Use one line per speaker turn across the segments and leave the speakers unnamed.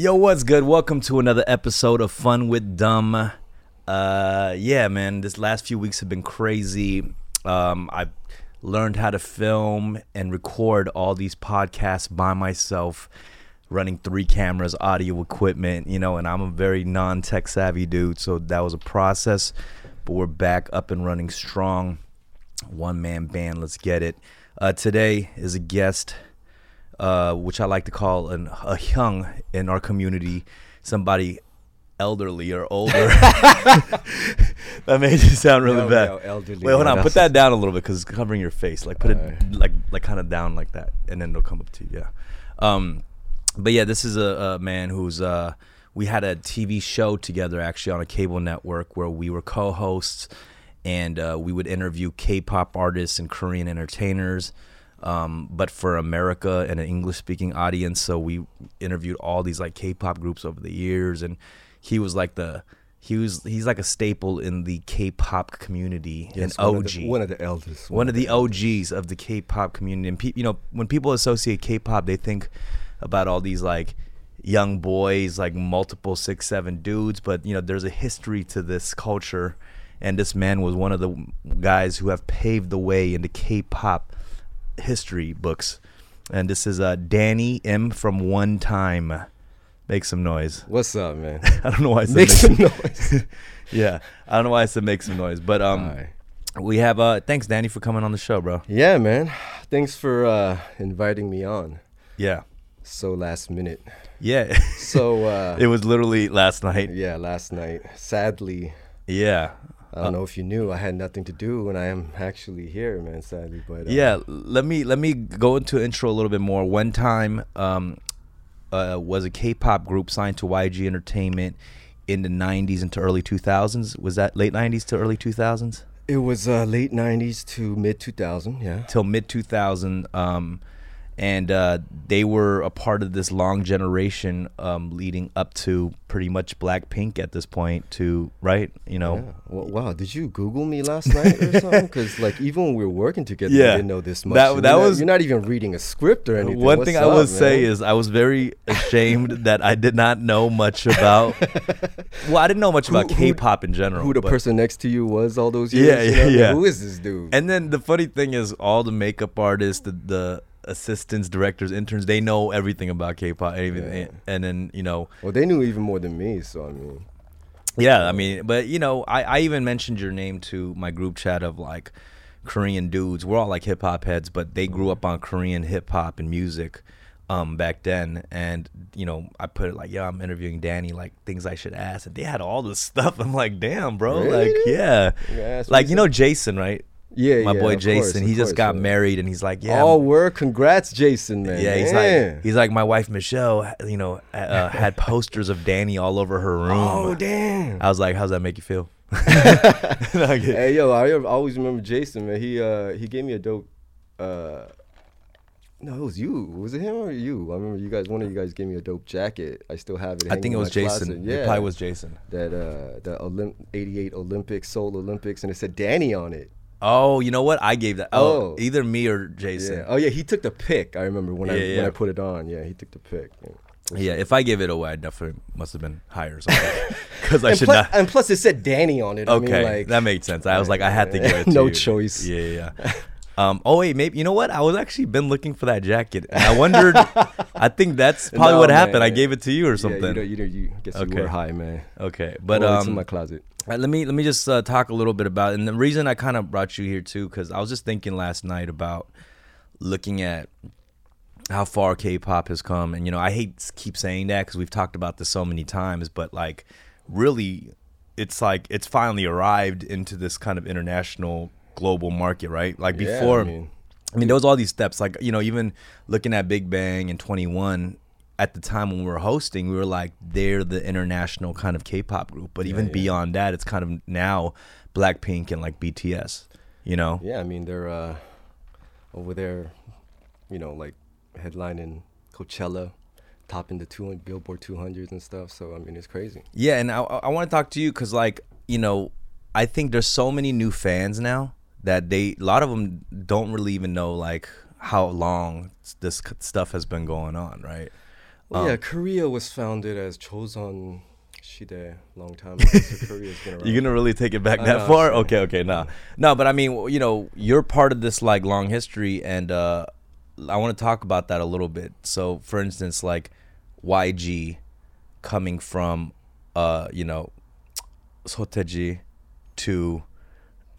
Yo, what's good? Welcome to another episode of Fun with Dumb. Uh, yeah, man, this last few weeks have been crazy. Um, I've learned how to film and record all these podcasts by myself, running three cameras, audio equipment, you know, and I'm a very non tech savvy dude, so that was a process. But we're back up and running strong. One man band, let's get it. Uh, today is a guest uh, which I like to call an, a young in our community, somebody elderly or older. that made you sound really
Yo,
bad.
yo, elderly,
Wait, hold on. Put that down a little bit because it's covering your face. Like put it like like kind of down like that, and then it'll come up to you. Yeah. Um, but yeah, this is a, a man who's uh, we had a TV show together actually on a cable network where we were co-hosts, and uh, we would interview K-pop artists and Korean entertainers. Um, but for America and an English-speaking audience, so we interviewed all these like K-pop groups over the years, and he was like the he was he's like a staple in the K-pop community,
Yes,
an
one
OG
Of the, one of the elders.
one of the OGs of the K-pop community. And pe- you know, when people associate K-pop, they think about all these like young boys, like multiple six, seven dudes. But you know, there's a history to this culture, and this man was one of the guys who have paved the way into K-pop history books. And this is uh, Danny Im from 1TYM. Make some noise.
What's up, man?
I don't know why I said
Make some
some-
noise.
yeah, I don't know why I said make some noise, but um,
Alright.
we have uh, thanks Danny for coming on the show, bro.
Yeah, man. Thanks for uh, inviting me on.
Yeah.
So last minute.
Yeah.
So uh,
it was literally last night.
yeah, last night. Sadly,
Yeah.
I don't know if you knew I had nothing to do, and I am actually here, man. Sadly, but uh,
Yeah, let me let me go into intro a little bit more. 1TYM um uh, was a K-pop group signed to YG Entertainment in the 90s into early 2000s. Was that late 90s to early 2000s?
it was uh, late '90s to mid 2000. Yeah.
Till mid 2000 um and uh, they were a part of this long generation um, leading up to pretty much Blackpink at this point to right you know
Yeah. Well, wow, did you Google me last night or something? Because like even when we were working together,
Yeah.
I didn't know this much.
That- that
you're not-
was-
you're not even reading a script or anything.
One
What's
thing I
up,
would say is I was very ashamed that I did not know much about. well, I didn't know much about
Who- who-
K-pop in general.
who the person next to you was all those years.
Yeah,
you
yeah,
know?
Yeah.
Who is this dude?
And then the funny thing is, all the makeup artists, the, the assistants, directors, interns, they know everything about K-pop. Everything.
Yeah.
And then you know,
well, they knew even more than me. So I mean,
yeah. I mean, but you know, I, I even mentioned your name to my group chat of like Korean dudes. We're all like hip hop heads, but they grew up on Korean hip hop and music. Um, back then, and you know, I put it like, "Yeah, I'm interviewing Danny, like things I should ask," and they had all this stuff. I'm like, "Damn, bro!"
Really?
Like, yeah,
asked
like you know, Jason, right?
Yeah,
my
yeah,
boy Jason.
course,
he just
course,
got
yeah.
married, and he's like, yeah,
Oh, word! Congrats, Jason, man.
yeah. He's
Man.
like, he's like, my wife Michelle, you know, uh, had posters of Danny all over her room.
oh damn.
I was like, how's that make you feel?
Hey yo, I always remember Jason, man. He uh he gave me a dope. uh No, it was you. Was it him or you? I remember you guys. One of you guys gave me a dope jacket. I still have it.
I think it was Jason.
closet.
It
Yeah,
probably was Jason.
that uh the Olymp- 88 Olympics, Seoul Olympics, and it said Danny on it.
Oh, you know what? I gave that. Oh,
Oh.
either me or Jason.
Yeah. Oh yeah, he took the pick. I remember when I
Yeah,
when. I put it on. Yeah, he took the pick. Yeah.
Yeah, if I gave it away, I definitely must have been higher or something. Because I should
plus,
not.
and plus, it said Danny on it. I
Okay,
mean, like,
that made sense. I was like, I had to give it to
No choice.
Yeah, yeah. yeah. Um, oh wait, maybe you know what? I was actually been looking for that jacket, and I wondered. I think that's probably
No,
what happened. I gave it to you or
Yeah,
something.
you, know, you, know, you guess
Okay.
you were high, man.
okay, but
Well, it's in
um,
my closet.
Uh, let me let me just uh, talk a little bit about and the reason I kind of brought you here too because I was just thinking last night about looking at how far K-pop has come and you know I hate to keep saying that because we've talked about this so many times but like really it's like it's finally arrived into this kind of international global market, right? Like
Yeah, I
before,
mean-
I mean, there was all these steps. Like you know, even looking at Big Bang and 2NE1. At the time when we were hosting, we were like, they're the international kind of K-pop group. But even
yeah.
beyond that, it's kind of now Blackpink and like BTS. You know?
Yeah, I mean they're uh, over there, you know, like headlining Coachella, topping the 200 Billboard 200s and stuff. So I mean, it's crazy.
Yeah, and I, I want to talk to you because, like, you know, I think there's so many new fans now that they, a lot of them don't really even know like how long this stuff has been going on, right?
Well,
Um,
yeah, Korea was founded as Choson Shide long time ago. so Korea's been around.
You're gonna really take it back
I
that
know,
far? Okay, okay, no, no, but I mean, you know, you're part of this like long history, and uh, I want to talk about that a little bit. So, for instance, like YG coming from, uh, you know, Seo Taiji to,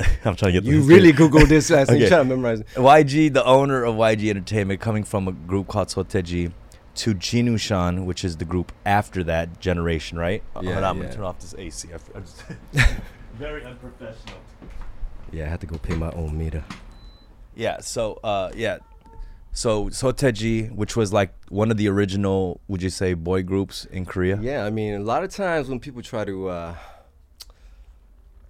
I'm trying to get
you
history.
really Google this as
Okay.
you trying to memorize. it.
YG, the owner of YG Entertainment, coming from a group called Seo Taiji to Jinusean, which is the group after that generation, right? Uh,
Yeah,
hold on, I'm
yeah.
gonna turn off this AC. I f- I just very unprofessional.
Yeah, I had to go pay my own meter.
Yeah. So, uh, yeah. So Seo Taiji, which was like one of the original, would you say, boy groups in Korea?
Yeah, I mean, a lot of times when people try to uh,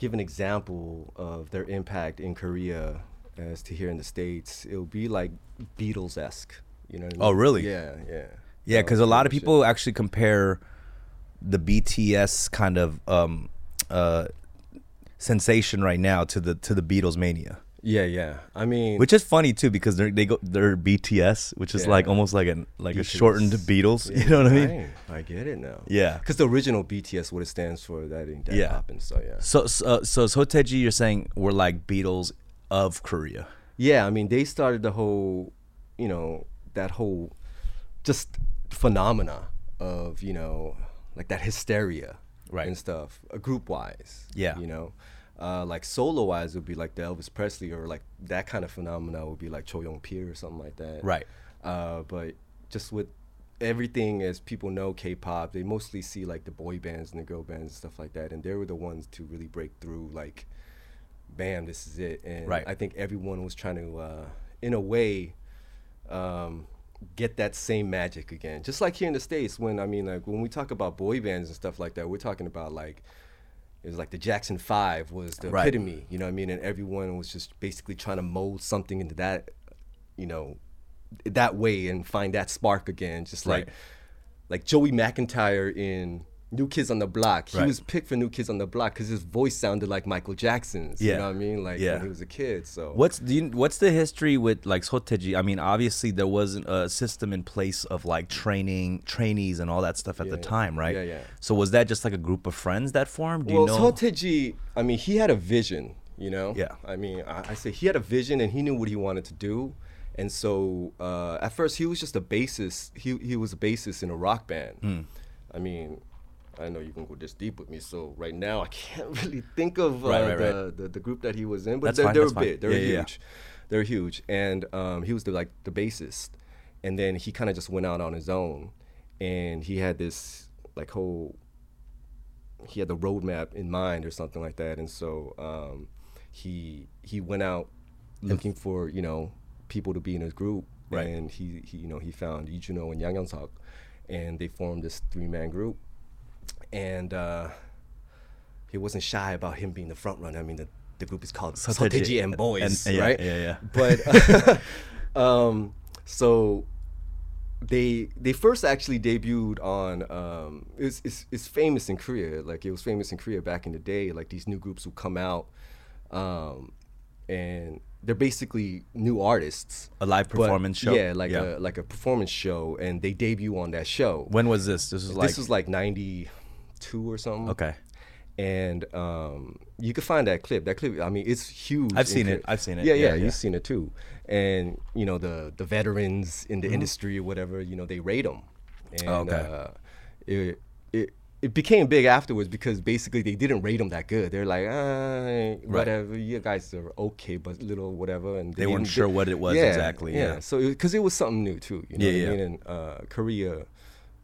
give an example of their impact in Korea as to here in the States, it'll be like Beatles esque. You know what I mean?
Oh, really?
Yeah, yeah.
Yeah, because a lot of
shit.
people actually compare the BTS kind of um, uh, sensation right now to the to the Beatles mania.
Yeah, yeah. I mean,
Which is funny too because they're they go they're BTS, which is
Yeah.
like almost like an like a shortened Beatles.
Yeah,
you know what I mean?
I get it now.
Yeah.
Because the original BTS, what it stands for, that ain't that
Yeah.
poppin', So yeah.
So so so Seo Taiji, you're saying we're like Beatles of Korea.
Yeah, I mean, they started the whole, you know, that whole just phenomena of, you know, like that hysteria
Right.
and stuff, uh, group wise.
Yeah.
You know, uh, like solo wise would be like the Elvis Presley or like that kind of phenomena would be like Cho Yong Pil or something like that.
Right.
Uh, but just with everything as people know K-pop, they mostly see like the boy bands and the girl bands and stuff like that, and they were the ones to really break through. Like, bam, this is it. And
Right.
I think everyone was trying to, uh, in a way, um, get that same magic again. Just like here in the states, when I mean, like when we talk about boy bands and stuff like that, we're talking about like. It was like the Jackson Five was the
Right.
epitome, you know what I mean? And everyone was just basically trying to mold something into that, you know, that way and find that spark again. Just like like Joey McIntyre in New Kids on the Block. He
Right.
was picked for New Kids on the Block because his voice sounded like Michael Jackson's.
Yeah.
You know what I mean? Like
Yeah.
when he was a kid. So
What's do you, what's the history with like Seo Taiji? I mean, obviously there wasn't a system in place of like training trainees and all that stuff at the
Yeah,
time, right?
yeah, yeah.
So was that just like a group of friends that formed? Do
well,
you know?
Seo Taiji, I mean, he had a vision, you know?
Yeah.
I mean, I, I say he had a vision and he knew what he wanted to do. And so uh, at first he was just a bassist. He, he was a bassist in a rock band.
Hmm.
I mean, I know you can go this deep with me. So right now I can't really think of uh,
Right, right,
the,
right.
The, the group that he was in, but
That's
they're, they're big. They're
Yeah, yeah, yeah.
huge. They're huge. And um, he was the like the bassist. And then he kind of just went out on his own. And he had this like whole he had the roadmap in mind or something like that, and so um, he he went out looking for you know people to be in his group,
Right.
and he, he you know he found Lee Juno and Yang Seok, and they formed this three man group, and uh, he wasn't shy about him being the front runner. I mean the the group is called
Seo
Taiji and Boys,
and- yeah,
right?
yeah, yeah.
But um, so they they first actually debuted on um it's, it's it's famous in Korea like it was famous in Korea back in the day like these new groups would come out um and they're basically new artists
A live performance show?
yeah like
Yeah.
a like a performance show and they debut on that show
when was this? This was like
this was like 92 or something
okay.
and um, you can find that clip. That clip, I mean, it's huge.
I've seen it. I've seen it.
Yeah,
Yeah,
yeah,
yeah.
you've seen it too. And you know the the veterans in the
Mm-hmm.
industry or whatever, you know, they rate them. And
Oh, okay.
uh, it, it it became big afterwards because basically they didn't rate them that good. They're like, ah, whatever, you guys are okay, but little whatever. And
They weren't
didn't-
sure what it was
Yeah,
exactly, yeah. yeah.
So because it, was something new too, you know
Yeah,
what I
yeah.
mean? And uh, Korea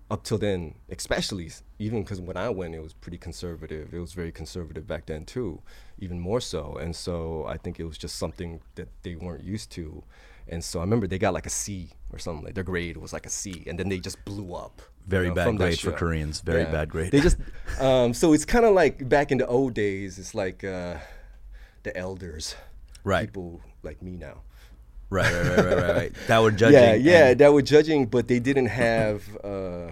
up till then, especially even because when I went, it was pretty conservative. It was very conservative back then too, even more so. And so I think it was just something that they weren't used to. And so I remember they got like a C or something. Like their grade was like a C, and then they just blew up. you
Very
know,
bad grade for. Koreans. Very bad grade.
They just um, so it's kind of like back in the old days. It's like uh, the elders,
Right.
People like me now.
Right, right, right, right, right, right. That were judging.
Yeah, yeah,
and-
that were judging, but they didn't have. Uh,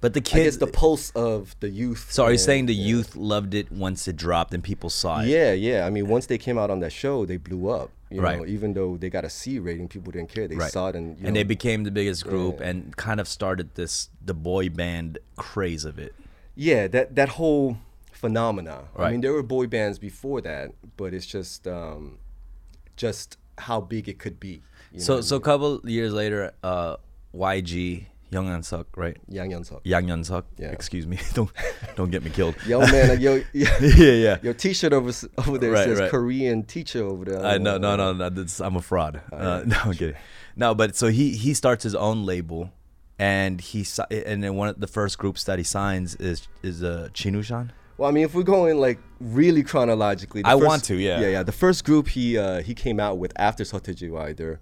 but the kids.
the pulse of the youth.
so are you saying the
yeah.
youth loved it once it dropped and people saw it?
Yeah, yeah. I mean, once they came out on that show, they blew up. You
Right.
know, even though they got a C rating, people didn't care. They
Right.
saw it and you
and
know,
they became the biggest group
Yeah.
and kind of started this the boy band craze of it.
yeah, that that whole phenomena. I mean, there were boy bands before that, but it's just um, just how big it could be.
So so a couple years later, uh, YG Young Yeon Suk, right?
Yang Yeon Suk.
Yang Yeon Suk.
Yeah.
Excuse me. don't don't get me killed.
Yo, man, uh, yo,
yeah, yeah.
your T-shirt over over there
Right,
says
right.
Korean teacher over there.
Uh, no, no, no, no. That's, I'm a fraud. Uh, no, I'm kidding. No, but so he he starts his own label, and he and then one of the first groups that he signs is is uh, Jinusean.
Well, I mean, if we're going like really chronologically, the
I
first-
want to, yeah.
yeah, yeah. The first group he uh, he came out with after Seo Taiji Wider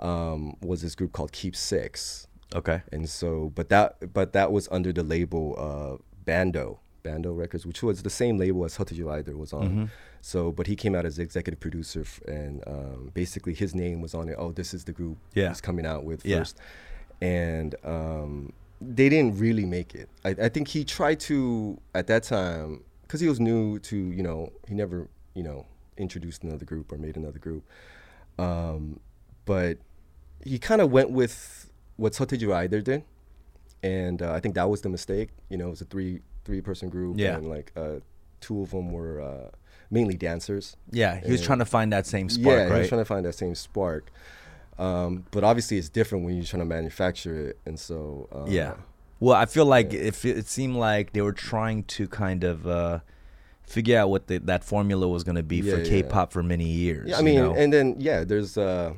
um, was this group called Keep Six,
Okay.
and so but that but that was under the label uh, Bando Bando Records, which was the same label as Seo Taiji Wider was on.
Mm-hmm.
So, but he came out as executive producer, f- and um, basically his name was on it. Oh, this is the group
Yeah.
he's coming out with
Yeah.
first, and um, they didn't really make it. I, I think he tried to at that time because he was new to you know he never you know introduced another group or made another group, um, but he kind of went with what Seo Taiji Rider did, and uh, I think that was the mistake. You know, it was a three three person group,
Yeah.
and like uh, two of them were uh, mainly dancers.
Yeah, he was
And-
trying to find that same spark,
yeah, he was trying to find that same spark. Um, but obviously, it's different when you're trying to manufacture it, and so uh,
yeah. Well, I feel like if it, it seemed like they were trying to kind of uh, figure out what the, that formula was going to be
Yeah,
for
yeah.
K-pop for many years.
Yeah, I
you
mean,
know?
and then yeah, there's uh,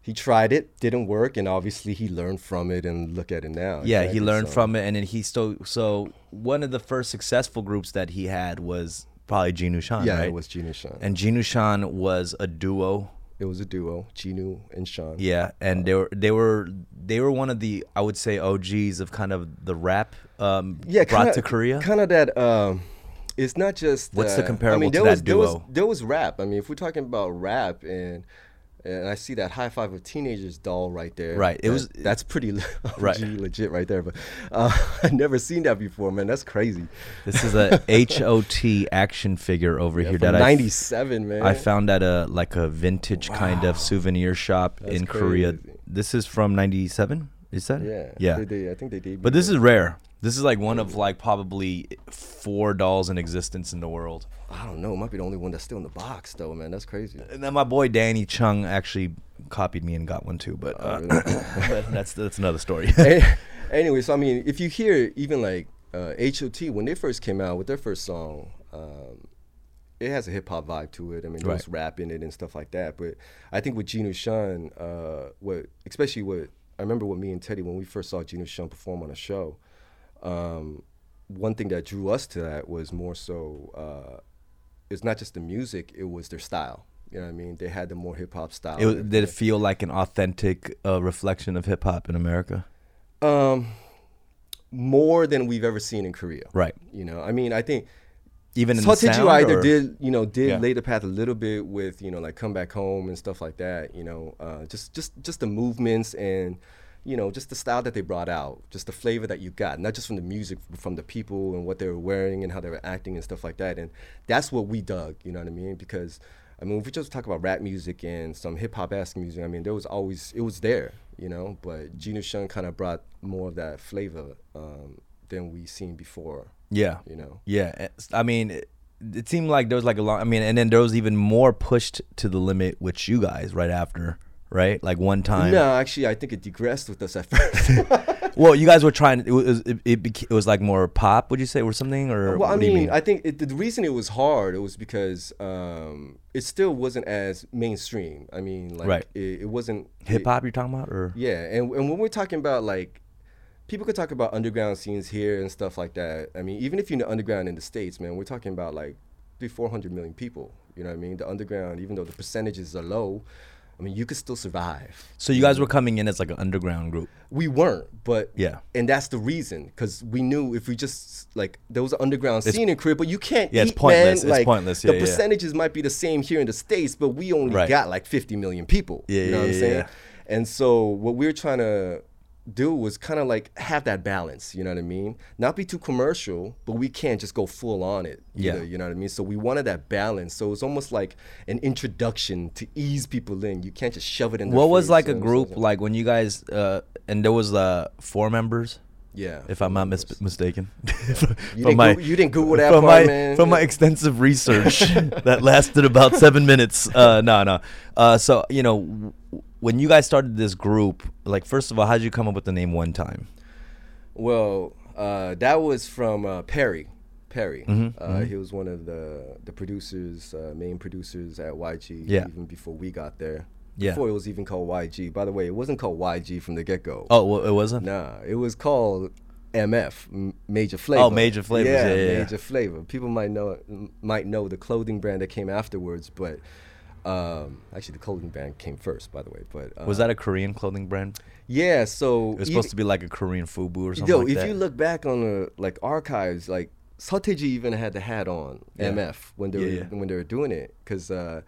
he tried it, didn't work, and obviously he learned from it, and look at it now.
Yeah, he learned
so-
from it, and then he still. So one of the first successful groups that he had was probably Jinusean,
Yeah,
right?
it was Jinusean.
and Jinusean was a duo.
It was a duo, Jinu and Sean.
Yeah, and they were they were they were one of the I would say OGs of kind of the rap um,
yeah,
brought
kinda,
to Korea.
Kind of that. Um, it's not just.
What's the
uh,
comparable
I mean,
to
there
that
was, There was, there was rap. I mean, if we're talking about rap and. And I see that high five of teenagers doll right there.
Right, it
That-
was-
that's pretty
Right.
Legit right there. But uh, I've never seen that before, man. That's crazy.
This is a H.O.T. action figure over
Yeah,
here that I f-
'97, man.
I found at a like a vintage kind of souvenir shop
That's
in Korea. This is from '97. Is that? it?
Yeah,
Yeah.
They, they, I think they did.
But this is rare. This is like one of like probably four dolls in existence in the world.
I don't know. It might be the only one that's still in the box, though, man. That's crazy.
And then my boy Danny Chung actually copied me and got one too, but, uh,
really?
that's that's another story.
Anyway, so I mean, if you hear even like uh, H.O.T. when they first came out with their first song, um, it has a hip hop vibe to it. I mean, there's
Right.
rap in it and stuff like that. But I think with Jinusean, uh, what especially what I remember with me and Teddy when we first saw Jinusean perform on a show. Um, one thing that drew us to that was more so uh, it's not just the music; it was their style. You know what I mean? They had the more hip hop style.
it, did it feel like an authentic uh, reflection of hip hop in America?
Um, more than we've ever seen in Korea.
Right.
You know, I mean, I think
Even in sound,
either
or-
did, you know, did
Yeah.
lay the path a little bit with, you know, like come back home and stuff like that. You know, uh, just just just the movements and, you know, just the style that they brought out, just the flavor that you got, not just from the music, but from the people and what they were wearing and how they were acting and stuff like that. And that's what we dug. You know what I mean? Because I mean, if we just talk about rap music and some hip hop esque music, I mean, there was always it was there, you know. But Jinusean kind of brought more of that flavor um, than we seen before.
Yeah.
You know.
Yeah, I mean, it, it seemed like there was like a lot, I mean, and then there was even more pushed to the limit with you guys right after, right? Like one time.
No, actually, I think it digressed with us at first.
Well, you guys were trying. It was it, it, it was like more pop. Would you say or something or?
well, I
what do you
mean, I think it, the reason it was hard it was because um, it still wasn't as mainstream. I mean, like
Right.
it, it wasn't
hip hop. You're talking about or?
Yeah, and and when we're talking about like people could talk about underground scenes here and stuff like that. I mean, even if you're in the underground in the states, man, we're talking about like three, four hundred million people. You know what I mean? The underground, even though the percentages are low, I mean, you could still survive.
So you guys were coming in as like an underground group.
We weren't, but
Yeah.
and that's the reason because we knew if we just like there was an underground scene in Korea, but you can't.
Yeah, it's pointless.
Man.
It's
like,
pointless.
the
Yeah, yeah.
percentages might be the same here in the states, but we only
Right.
got like 50 million people.
Yeah,
you know what
yeah,
I'm saying?
yeah.
And so what we're trying to do was kind of like have that balance. You know what I mean? Not be too commercial, but we can't just go full on it.
Yeah.
Either, you know what I mean? So we wanted that balance. So it's almost like an introduction to ease people in. You can't just shove it in.
What was
face,
like
you
a group like when you guys uh and there was uh four members
Yeah.
if I'm not mis- mistaken.
You
from
didn't
my
Goo- you didn't Google that
from
part,
my
man.
from my extensive research that lasted about seven minutes. Uh, no, no. Uh, so you know, when you guys started this group, like first of all, how did you come up with the name 1TYM?
Well, uh, that was from uh, Perry. Perry.
Mm-hmm,
uh, He was one of the the producers, uh, main producers at YG.
Yeah.
Even before we got there.
Yeah.
Before it was even called YG. By the way, it wasn't called YG from the get go.
Oh, well, it wasn't.
Nah, it was called MF, Major Flavor.
Oh, Major Flavors, yeah, yeah, yeah.
Major Flavor. People might know might know the clothing brand that came afterwards, but um, actually the clothing brand came first, by the way. But uh,
Was that a Korean clothing brand?
yeah? So
It was supposed to be like a Korean FUBU or something
Yo,
like
if
that.
you look back on the like archives, like Seo Taiji even had the hat on
Yeah.
MF when they
Yeah,
were
yeah.
when they were doing it because uh,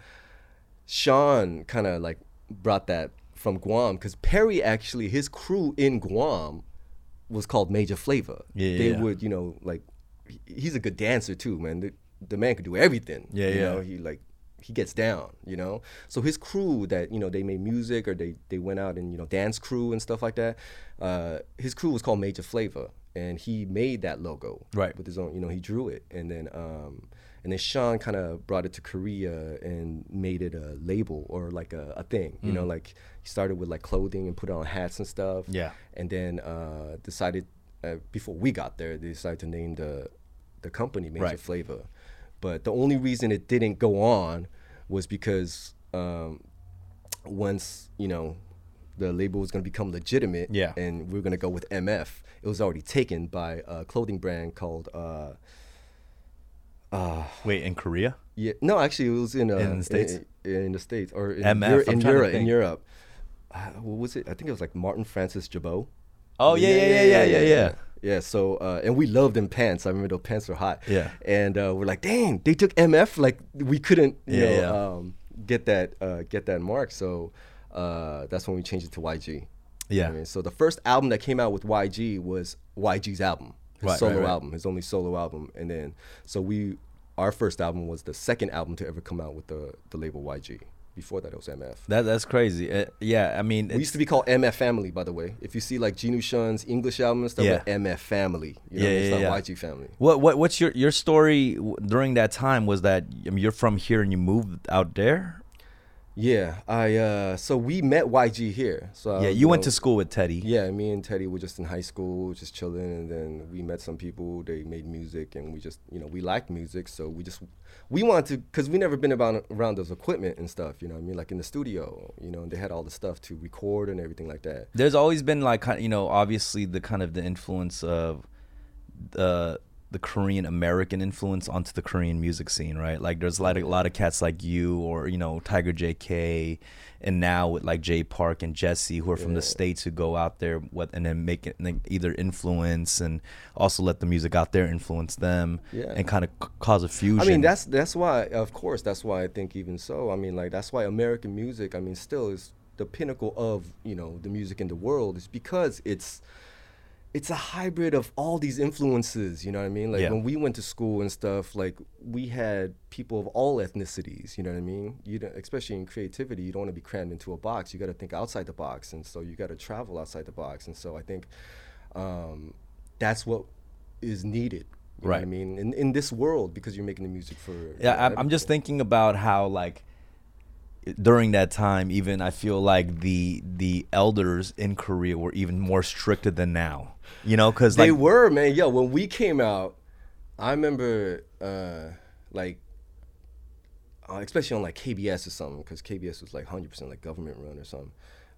Sean kind of like brought that from Guam because Perry actually his crew in Guam was called Major Flavor.
Yeah, yeah,
they would you know like he's a good dancer too, man. The, the man could do everything.
Yeah,
you
yeah.
Know? He like he gets down, you know. So his crew that you know they made music or they they went out and you know dance crew and stuff like that. Uh, his crew was called Major Flavor, and he made that logo
Right.
with his own. You know, he drew it, and then um, and then Sean kind of brought it to Korea and made it a label or like a, a thing. You know, like he started with like clothing and put on hats and stuff.
Mm. Yeah.
and then uh, decided uh, before we got there, they decided to name the the company Major
Right.
Flavor. But the only reason it didn't go on was because um, once you know the label was going to become legitimate,
Yeah.
and we were going to go with MF, it was already taken by a clothing brand called. Uh,
Wait, in Korea?
yeah, no, actually, it was in uh,
In the States?
In, in the states or in,
MF,
Euro- in Europe. In. Europe, uh, what was it? I think it was like Martin Francis Jabot.
Oh yeah, yeah, yeah, yeah, yeah, yeah.
Yeah, so uh, and we loved them pants. I remember those pants were hot.
Yeah.
and uh, we're like, dang, they took MF. Like we couldn't, you
Yeah,
know,
yeah.
Um, get that uh, get that mark. So uh, that's when we changed it to YG. You know
Yeah.
I mean? So the first album that came out with YG was YG's album, his
Right,
solo
right, right.
album, his only solo album, and then so we, our first album was the second album to ever come out with the the label YG. Before that, it was MF.
That that's crazy. Uh, yeah, I mean,
We used to be called MF Family, by the way. If you see like Genu Shun's English album and stuff,
Yeah.
MF Family. You know,
Yeah,
it's
yeah,
not
yeah.
YG Family.
What what what's your your story during that time? Was that I mean, you're from here and you moved out there?
Yeah, I uh so we met YG here. So
yeah,
I,
you went to school with Teddy.
Yeah, me and Teddy were just in high school, just chilling, and then we met some people. They made music, and we just, you know, we liked music, so we just, we wanted to, cause we never been about around those equipment and stuff. You know, I mean, like in the studio, you know, and they had all the stuff to record and everything like that.
There's always been like you know obviously the kind of the influence of the the Korean American influence onto the Korean music scene, right? Like there's a lot of, a lot of cats like you or you know Tiger JK, and now with like Jay Park and Jessi who are from the states who go out there what and then make it and either influence and also let the music out there influence them
Yeah.
and kind of c- cause a fusion.
I mean, that's that's why, of course, that's why I think even so. I mean, like that's why American music, I mean, still is the pinnacle of you know the music in the world. Is because it's it's a hybrid of all these influences. You know what I mean? Like
Yeah.
when we went to school and stuff, like we had people of all ethnicities. You know what I mean? You don't, especially in creativity, you don't want to be crammed into a box. You got to think outside the box, and so you got to travel outside the box. And so I think um, that's what is needed. You know what I mean? In in this world, because you're making the music for
Yeah,
for
I'm, I'm just thinking about how like during that time, even I feel like the the elders in Korea were even more stricter than now. You know, because
They
like
were, man. Yo, when we came out, I remember, uh, like, uh, especially on like KBS or something, because KBS was like 100% like government run or something.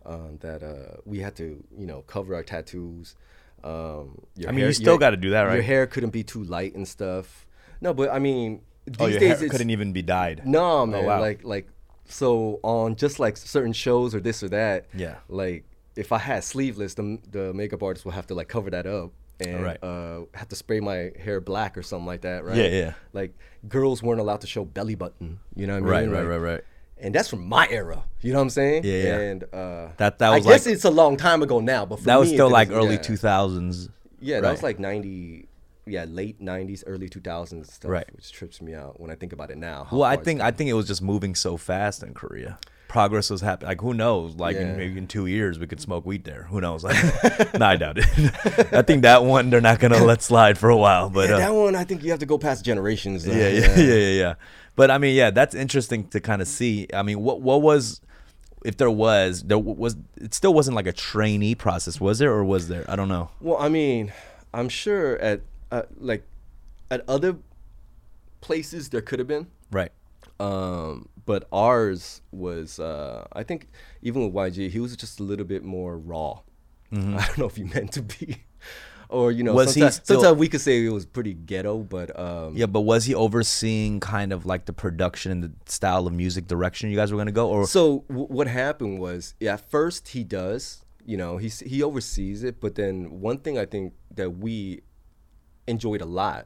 Um, that uh, we had to, you know, cover our tattoos. Um, your
I mean, you still gotta do that, right?
Your hair couldn't be too light and stuff. No, but I mean, these
Oh, your
days
hair
it's
couldn't even be dyed.
no, man.
wow.
Like like so on just like certain shows or this or that.
Yeah.
Like if I had sleeveless, the the makeup artist will have to like cover that up and
Right.
uh, have to spray my hair black or something like that, right?
Yeah, yeah.
Like girls weren't allowed to show belly button. You know what I
Right,
mean?
right,
Like,
right, right.
And that's from my era. You know what I'm saying?
Yeah, yeah.
And uh,
That- that
I
was
guess
like-
it's a long time ago now, but for
That was
me,
still like early
yeah.
2000s.
Yeah, that was like 90. Yeah, late 90s, early 2000s stuff,
Right.
which trips me out when I think about it now.
Well, I think I think it was just moving so fast in Korea. Progress was happening. Like who knows? Like in,
Yeah.
maybe in two years we could smoke weed there. Who knows? Like, no, I doubt it. I think that one they're not gonna let slide for a while. But
Yeah,
uh,
that one I think you have to go past generations. uh,
yeah, yeah, yeah, yeah, yeah. But I mean, yeah, that's interesting to kind of see. I mean, what what was if there was there was it still wasn't like a trainee process, was there or was there? I don't know.
Well, I mean, I'm sure at uh, like at other places there could have been,
Right.
um, but ours was uh, I think even with YG, he was just a little bit more raw. I don't know if he meant to be, or you know,
Mm-hmm. Was he
sometimes,
still-
sometimes we could say it was pretty ghetto, but um,
Yeah, but was he overseeing kind of like the production and the style of music direction you guys were gonna go, or
So w- what happened was, yeah, at first he does, you know, he he oversees it, but then one thing I think that we enjoyed a lot,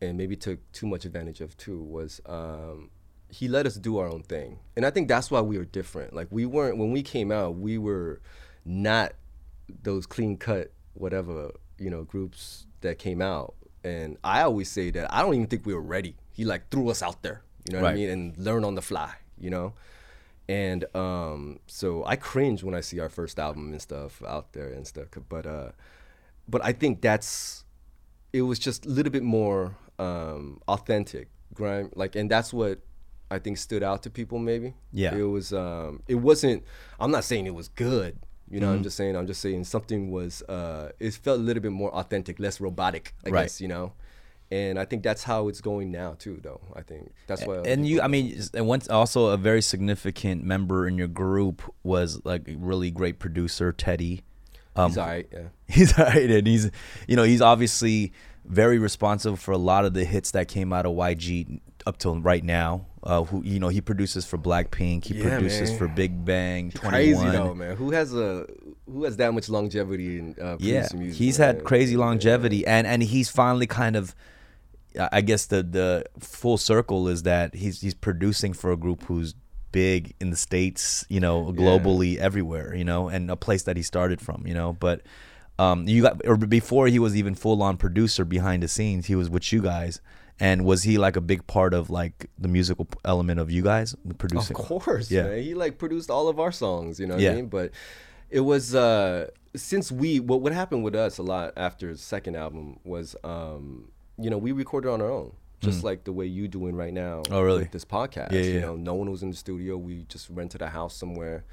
and maybe took too much advantage of too, was um, he let us do our own thing, and I think that's why we were different. Like we weren't when we came out, we were not those clean cut whatever you know groups that came out, and I always say that I don't even think we were ready. He like threw us out there, you know what I mean, and learn on the fly, you know. And um, so I cringe when I see our first album and stuff out there and stuff. But uh, but I think that's it was just a little bit more um, authentic, grime. Like, and that's what I think stood out to people. Maybe.
Yeah.
It was. Um, it wasn't. I'm not saying it was good. You know,
Mm-hmm.
I'm just saying. I'm just saying something was. Uh, it felt a little bit more authentic, less robotic. I
Right.
guess you know. And I think that's how it's going now too. Though I think that's why.
and you, I mean, and once also a very significant member in your group was like a really great producer, Teddy. Um,
He's alright. Yeah.
he's alright, and he's you know he's obviously very responsible for a lot of the hits that came out of YG up till right now. Uh, who you know he produces for Blackpink, he
Yeah,
produces
man.
for Big Bang, Twenty
Crazy though, man. Who has a who has that much longevity in uh,
yeah,
producing music?
he's
man?
had crazy
Yeah.
longevity, and and he's finally kind of. I guess the the full circle is that he's he's producing for a group who's big in the states, you know, globally everywhere, you know, and a place that he started from, you know. But um, you got or before he was even full on producer behind the scenes, he was with you guys. And was he like a big part of like the musical element of you guys producing?
Of course,
Yeah.
man. He like produced all of our songs, you know what
Yeah.
I mean? But it was uh since we what what happened with us a lot after the second album was um you know, we recorded on our own. Just like the way you doing right now
Mm. Oh, really?
with this podcast.
Yeah, yeah, You
know, no one was in the studio. We just rented a house somewhere.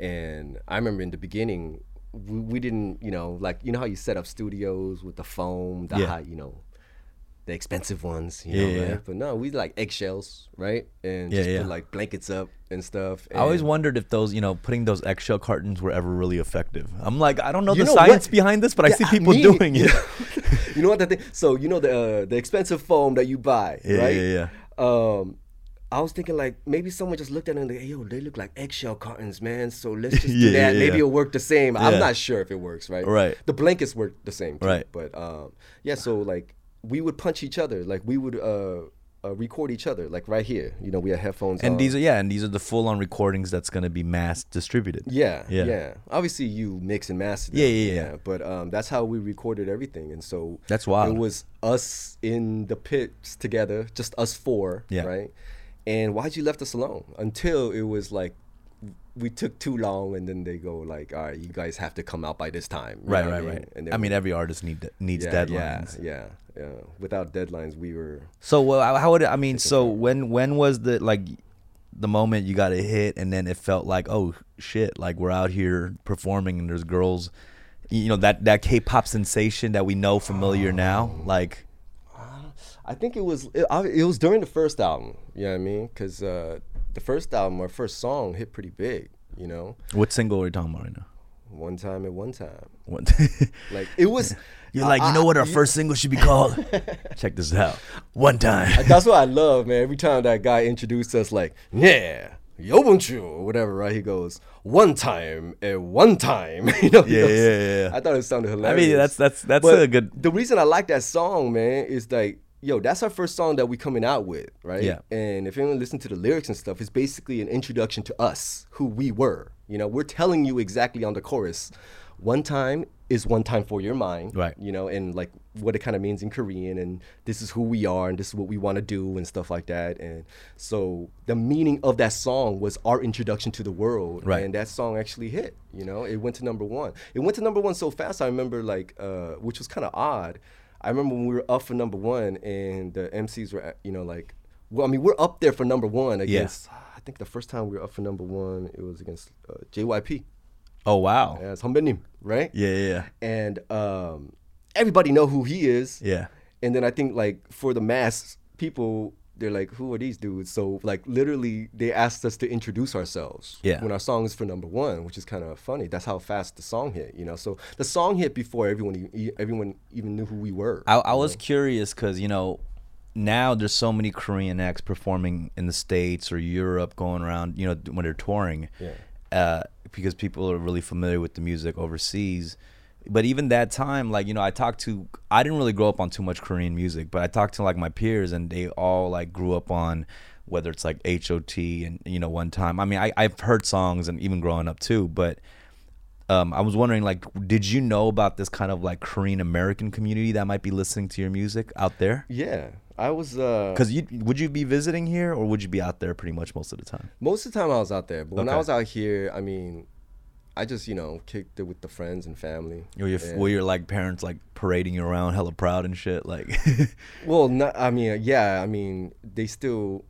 And I remember in the beginning we, we didn't, you know, like you know how you set up studios with the foam, the
Yeah.
high, you know, the expensive ones, you
Yeah,
know,
yeah,
right? But no, we like eggshells, right? And
Yeah,
just
yeah.
put like blankets up and stuff.
I always wondered if those, you know, putting those eggshell cartons were ever really effective. I'm like, I don't know
You
the
know what?
science behind this, but I see people
me-
doing it.
you know what the thing? So you know the uh, the expensive foam that you buy,
Yeah,
right?
yeah, yeah.
Um, I was thinking like maybe someone just looked at it and like, yo, they look like eggshell cartons, man. So let's just do
Yeah,
that.
yeah,
maybe
yeah.
it'll work the same.
Yeah.
I'm not sure if it works, right?
Right.
The blankets work the same, too,
Right.
But um, yeah, so like we would punch each other, like we would uh, uh record each other, like right here. You know, we had headphones.
And
on.
these are yeah, and these are the full on recordings that's gonna be mass distributed.
Yeah,
Yeah.
yeah, Obviously, you mix and master. them,
Yeah, yeah, yeah.
But um, that's how we recorded everything, and so
That's why
It was us in the pits together, just us four,
Yeah.
right? And why'd you left us alone until it was like we took too long, and then they go like, "All right, you guys have to come out by this time."
Right, right,
I mean?
right.
And
I mean, every artist need needs
yeah,
deadlines.
Yeah, yeah, yeah. Without deadlines, we were.
So well, how would it, I mean? So when when was the like the moment you got a hit, and then it felt like oh shit, like we're out here performing, and there's girls, you know that that K-pop sensation that we know familiar now, like.
I think it was it, it was during the first album. You know what I mean? Because uh, the first album, our first song, hit pretty big. You know.
What single are you talking about right now?
one time at one time.
What-
Like it was.
You're like, you know what our first single should be called? Check this out. One time.
That's what I love, man. Every time that guy introduced us, like, yeah, Yobunchu or whatever, right? He goes, one time and one time. you know,
Yeah,
goes-
yeah, yeah.
I thought it sounded hilarious.
I mean, that's that's that's
But
a good.
The reason I like that song, man, is like, yo, that's our first song that we coming out with, right?
Yeah.
And if anyone listen to the lyrics and stuff, it's basically an introduction to us, who we were. You know, we're telling you exactly on the chorus. One time is one time for your mind,
Right.
You know, and like what it kind of means in Korean, and this is who we are, and this is what we want to do, and stuff like that. And so the meaning of that song was our introduction to the world,
Right.
And that song actually hit. You know, it went to number one. It went to number one so fast. I remember like, uh, which was kind of odd. I remember when we were up for number one and the MCs were, you know, like, well, I mean, we're up there for number one against. Yeah. I think the first time we were up for number one, it was against uh, JYP.
Oh wow!
As Humbenim, right?
Yeah, yeah.
And um, everybody know who he is.
Yeah.
And then I think like for the mass people, they're like, who are these dudes? So like literally, they asked us to introduce ourselves.
Yeah.
When our song is for number one, which is kind of funny. That's how fast the song hit. You know, so the song hit before everyone everyone even knew who we were.
I, I was curious because you know now there's so many Korean acts performing in the states or Europe, going around. You know when they're touring,
Yeah.
uh, because people are really familiar with the music overseas. But even that time, like you know, I talked to I didn't really grow up on too much Korean music, but I talked to like my peers, and they all like grew up on whether it's like H.O.T. and you know one time. I mean, I, I've heard songs and even growing up too, but um, I was wondering, like, did you know about this kind of like Korean American community that might be listening to your music out there?
yeah, I was. Uh,
Because you would you be visiting here or would you be out there pretty much most of the time?
most of the time I was out there, but when I was out here, I mean, I just you know kicked it with the friends and family.
Were your,
And-
were your like parents like parading you around, hella proud and shit? Like,
Well, not, I mean, uh, yeah, I mean, they still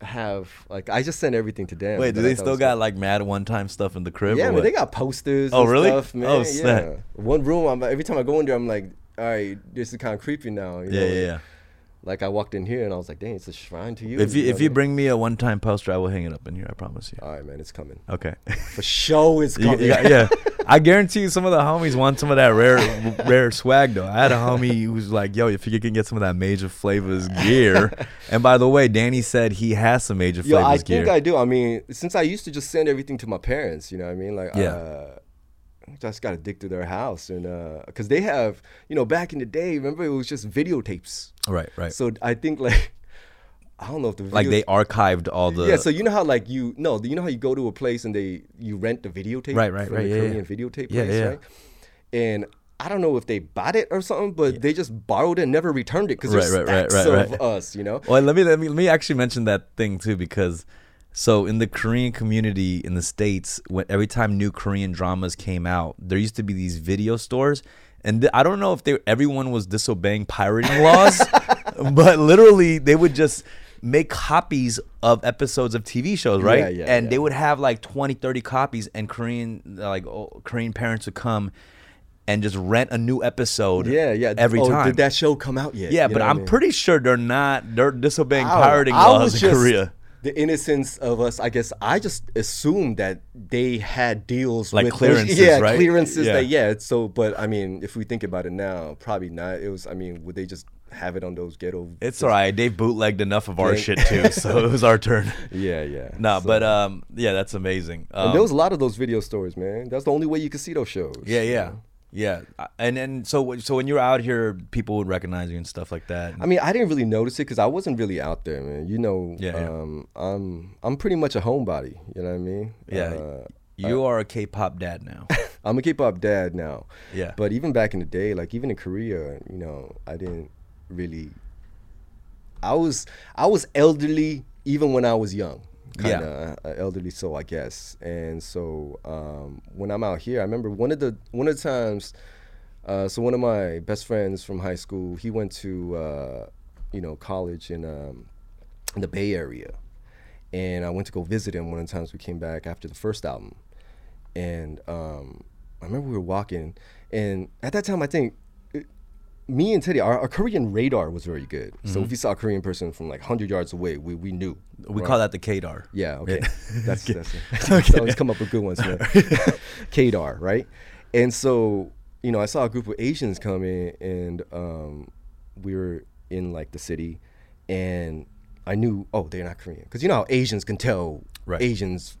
have like I just sent everything to them.
wait, do they still got like mad one time stuff in the crib?
Yeah, man, they got posters.
Oh,
and
really?
Stuff, man.
Oh,
yeah. One room. I'm every time I go in there, I'm like, all right, this is kind of creepy now. You
yeah,
know?
yeah, yeah.
Like I walked in here and I was like, dang, it's a shrine to you.
If you
know
if you
I mean?
bring me a one time poster, I will hang it up in here. I promise you.
all right, man, it's coming.
Okay.
For sure, it's
You-
coming.
you got- yeah, I guarantee you, some of the homies want some of that rare, rare swag though. I had a homie who was like, "Yo, if you can get some of that Major Flavors gear," and by the way, Danny said he has some Major
Yo,
Flavors
I
gear.
I think I do. I mean, since I used to just send everything to my parents, you know what I mean? Like,
Yeah.
uh, just got addicted to their house, and uh, because they have, you know, back in the day, remember it was just videotapes.
right, right.
So I think like, I don't know if the video,
like they archived all the.
yeah. So you know how like you no, you know how you go to a place and they you rent the videotape,
Right, right,
from
right,
the
yeah,
Korean
yeah.
videotape
Yeah,
place,
yeah.
right? And I don't know if they bought it or something, but they just borrowed it and never returned it because
Right,
there's
right,
stacks
right,
of
right.
us, you know.
Well, let me let me let me actually mention that thing too because so in the Korean community in the states, when every time new Korean dramas came out, there used to be these video stores, and th- I don't know if they everyone was disobeying pirating laws, but literally they would just make copies of episodes of TV shows, right?
Yeah, yeah,
and
yeah.
they would have like 20, 30 copies, and Korean like oh, Korean parents would come. And just rent a new episode.
Yeah, yeah.
Every
oh,
time.
Did that show come out yet?
Yeah,
You
but
know what I
I'm
mean?
pretty sure they're not. They're disobeying
I
pirating
I
laws in
just-
Korea.
The innocence of us, I guess. I just assumed that they had deals
Like
with
clearances,
yeah,
right?
clearances.
Yeah.
That yeah. So, but I mean, if we think about it now, probably not. It was. I mean, would they just have it on those ghetto?
It's all right. They bootlegged enough of our shit too, so it was our turn.
Yeah, yeah.
No,
So-
but um, yeah, that's amazing. Um,
and there was a lot of those video stores, man. That's the only way you could see those shows.
yeah,
you
yeah,
know?
Yeah. And and so so when you're out here, people would recognize you and stuff like that.
I mean, I didn't really notice it because I wasn't really out there, man. You know,
Yeah, yeah.
um, I'm I'm pretty much a homebody. You know what I mean?
yeah,
Uh,
you are a K-pop dad now.
I'm a K-pop dad now.
Yeah.
But even back in the day, like even in Korea, you know, I didn't really. I was I was elderly even when I was young.
Yeah.
Kind of uh, elderly, soul, I guess. And so um, when I'm out here, I remember one of the one of the times. Uh, so one of my best friends from high school, he went to uh, you know college in um, in the Bay Area, and I went to go visit him one of the times we came back after the first album, and um, I remember we were walking, and at that time I think me and Teddy, our, our Korean radar was very good. So if you saw a Korean person from like hundred yards away, we, we knew.
Mm-hmm. We
right?
call that the Kadar.
Yeah, okay.
Yeah.
That's that's. always come up with good ones, man. Kadar, right? and so you know, I saw a group of Asians come in, and um, we were in like the city, and I knew, oh, they're not Korean, because you know how Asians can tell
Right.
Asians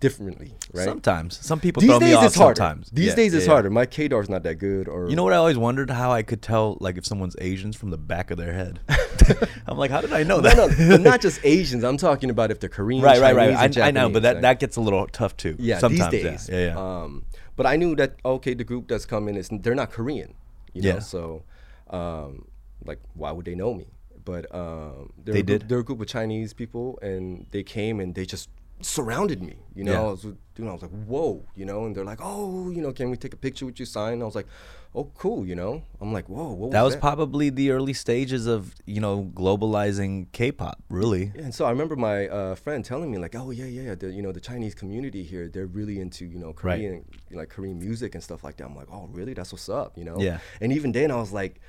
differently, right?
Sometimes some people
These days it's harder.
Sometimes
These
Yeah,
days
yeah,
it's
yeah.
harder. My Kdar's not that good, or
You know what I always wondered how I could tell like if someone's Asians from the back of their head. I'm like, how did I know that?
no, but not just Asians. I'm talking about if they're Korean,
right, right,
Chinese,
right.
and
I, I know, but that,
right?
that gets a little tough too.
yeah,
sometimes,
these days.
Yeah, yeah.
Um, but I knew that okay, the group that's coming is they're not Korean, you know.
Yeah.
So, um, like, why would they know me? But um, they're
They
a
did?
They're a group of Chinese people, and they came and they just surrounded me. You know,
Yeah.
I was, know, I was like, whoa, you know, and they're like, oh, you know, can we take a picture with you? Sign? I was like, oh, cool, you know. I'm like, whoa, what
that was
that?
probably the early stages of you know globalizing K-pop. Really,
Yeah, and so I remember my uh, friend telling me like, oh yeah, yeah, yeah, the, you know the Chinese community here, they're really into you know
Right.
Korean like Korean music and stuff like that. I'm like, oh really? That's what's up, you know?
Yeah.
And even then, I was like,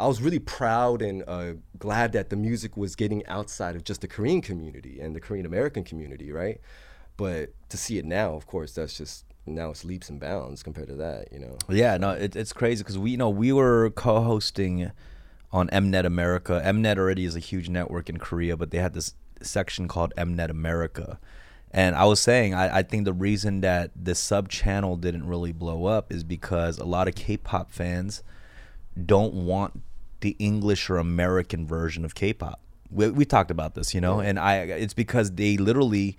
I was really proud and uh, glad that the music was getting outside of just the Korean community and the Korean American community, right? But to see it now, of course, that's just now it's leaps and bounds compared to that, you know.
Yeah, no, it, it's crazy because we you know we were co-hosting on Mnet America. Mnet already is a huge network in Korea, but they had this section called Mnet America. And I was saying, I, I think the reason that the sub channel didn't really blow up is because a lot of K-pop fans don't want the English or American version of K-pop. We, we talked about this, you know, and I it's because they literally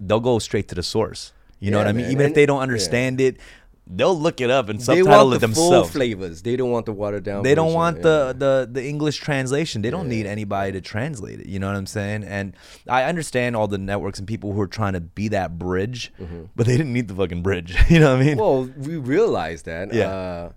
they'll go straight to the source. You know
Yeah,
what I mean?
man,
Even if they don't
yeah.
understand it, they'll look it up and
They
subtitle
want
it
the full
themselves.
flavors. They don't want the watered down.
They don't want
yeah.
the, the the English translation. They don't need anybody to translate it. You know what I'm saying? And I understand all the networks and people who are trying to be that bridge, but they didn't need the fucking bridge. You know what I mean?
Mm-hmm. Well, we realized that.
Yeah.
Uh,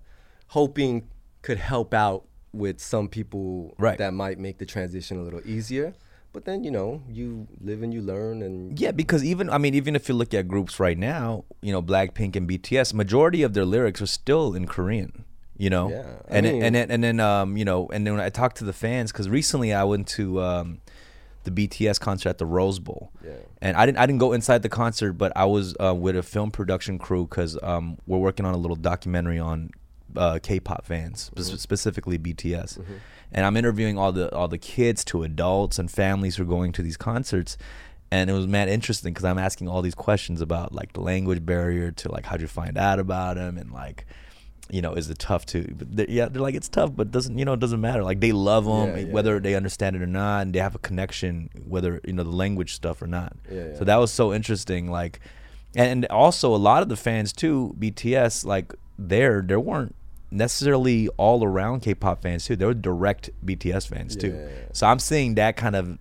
hoping could help out with some people
Right.
that might make the transition a little easier. But then, you know, you live and you learn and
Yeah, because even I mean, even if you look at groups right now, you know, Blackpink and BTS, majority of their lyrics are still in Korean. You know,
Yeah,
and then,
mean-
and then and then um you know and then when I talked to the fans because recently I went to um the BTS concert at the Rose Bowl,
Yeah.
and I didn't I didn't go inside the concert, but I was uh, with a film production crew because um we're working on a little documentary on uh, K-pop fans,
Mm-hmm.
specifically BTS, and I'm interviewing all the all the kids to adults and families who are going to these concerts, and it was mad interesting because I'm asking all these questions about like the language barrier to like how'd you find out about them and like. You know, is it tough to? But they're, yeah, they're like it's tough, but doesn't you know? It doesn't matter. Like they love them,
Yeah, yeah,
whether they understand it or not, and they have a connection, whether you know the language stuff or not.
Yeah, yeah.
So that was so interesting. Like, and also a lot of the fans too, BTS, like there, there weren't necessarily all around K-pop fans too. There were direct BTS fans too.
Yeah, yeah.
So I'm seeing that kind of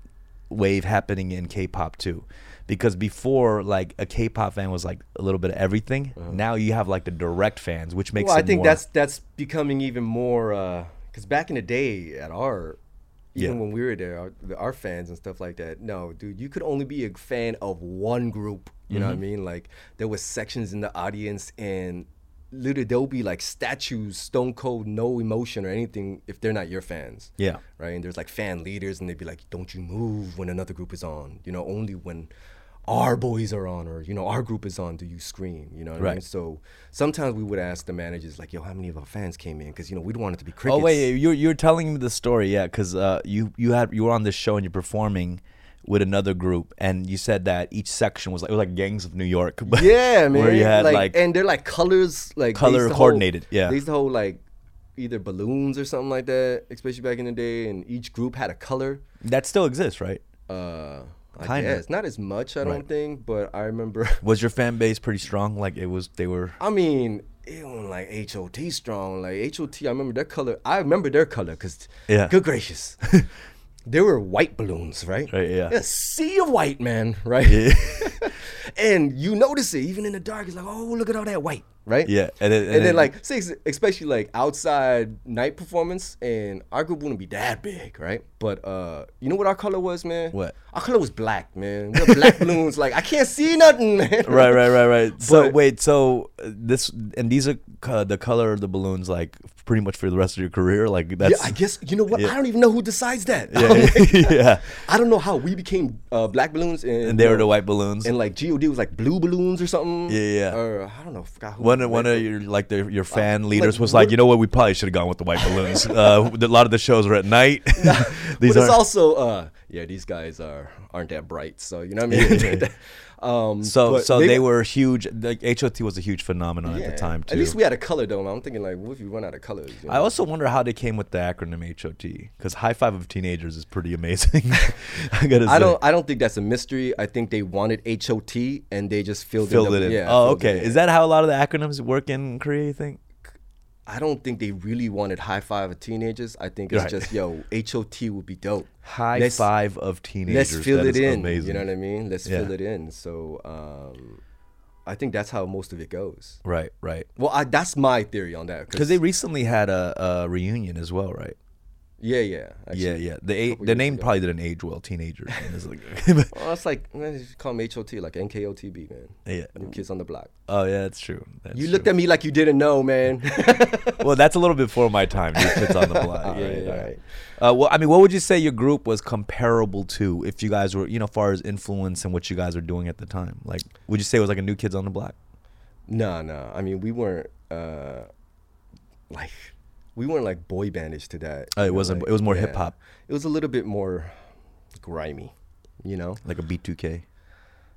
wave happening in K-pop too. Because before, like a K-pop fan was like a little bit of everything. Now you have like the direct fans, which makes
Uh-huh. well, I think
more-
that's that's becoming even more because back in the day at our even
Yeah.
when we were there, our, our fans and stuff like that. No, dude, you could only be a fan of one group. You know what I
Mm-hmm.
mean? Like there was sections in the audience, and literally there'll be like statues, stone cold, no emotion or anything if they're not your fans.
Yeah.
Right. And there's like fan leaders, and they'd be like, "Don't you move when another group is on. You know, only when." Our boys are on, or you know, our group is on. Do you scream? You know what I mean?
Right.
So sometimes we would ask the managers, like, "Yo, how many of our fans came in?" Because you know we don't want it to be crickets Oh
wait, you're you're telling me the story, yeah? Because uh, you you had you were on this show and you're performing with another group, and you said that each section was like it was like Gangs of New York.
yeah, man.
Where you had like,
and they're like colors, like
Color coordinated,
hold-
yeah.
these to hold like either balloons or something like that, especially back in the day. And each group had a color.
that still exists, right?
Uh,
Kinda.
guess not as much, I
Right.
don't think, but I remember.
Was your fan base pretty strong? Like it was, they were.
I mean, it wasn't like H.O.T strong. Like H.O.T, I remember their color. I remember their color because,
Yeah.
good gracious, they were white balloons, right?
Right, yeah.
A sea of white, man, right? Yeah. and you notice it even in the dark. It's like, oh, look at all that white, right?
Yeah, and then-
and,
and
then,
then-
like, say, especially like outside night performance, and our group wouldn't be that big, right? But uh, you know what our color was, man?
What?
Our color was black, man. We were black balloons. Like I can't see nothing, man.
Right, right, right, right. So
But-
wait, so uh, this and these are uh, the color of the balloons, like pretty much for the rest of your career. Like that's
Yeah, I guess you know what?
Yeah.
I don't even know who decides that.
yeah, yeah.
I don't know how we became uh, black balloons and,
And they were the white balloons.
and like God was like blue balloons or something.
Yeah, yeah.
Or I don't know. Forgot who.
one one of one of your like the, your fan leaders
like,
was like, you know what, we probably should have gone with the white balloons. uh, a lot of the shows are at night.
but
These
it's
are
also uh yeah these guys are aren't that bright so you know what I mean um
so so they, were huge. Like H.O.T was a huge phenomenon at the time too.
at least we had a color dome I'm thinking like what if you run out of colors you
I also wonder how they came with the acronym H.O.T because High Five of Teenagers is pretty amazing. I gotta say.
I don't I don't think that's a mystery I think they wanted H.O.T and they just filled,
filled
in
it in.
yeah
oh,
filled it
okay.
in.
Is that how a lot of the acronyms work in Korea? You think?
I don't think they really wanted high five of teenagers I think it's
Right.
just yo H.O.T would be dope
High
Let's-
Five of Teenagers.
let's fill
That
it in
Amazing.
you know what I mean let's
Yeah.
fill it in so um I think that's how most of it goes
Right. Right.
well I, that's my theory on that
Because they recently had a, a reunion as well, right?
Yeah yeah actually.
yeah, yeah. The a- the name
ago.
probably didn't age well. Teenagers. And it's like-
Well, it's like man, call them H.O.T, like NKOTB, man.
yeah.
New Kids on the Block.
Oh yeah, that's true. That's
You
true.
looked at me like you didn't know, man.
well, that's a little bit before my time. New Kids on the Block.
All
yeah,
right,
yeah.
all right.
Uh, well, I mean, what would you say your group was comparable to if you guys were, you know, far as influence and what you guys were doing at the time? Like, would you say it was like a New Kids on the Block?
no, no. I mean, we weren't uh, like we weren't like boy bandish to that.
Oh, it
know,
wasn't-
like-
it was more hip-hop.
It was a little bit more grimy, you know.
Like a B2K?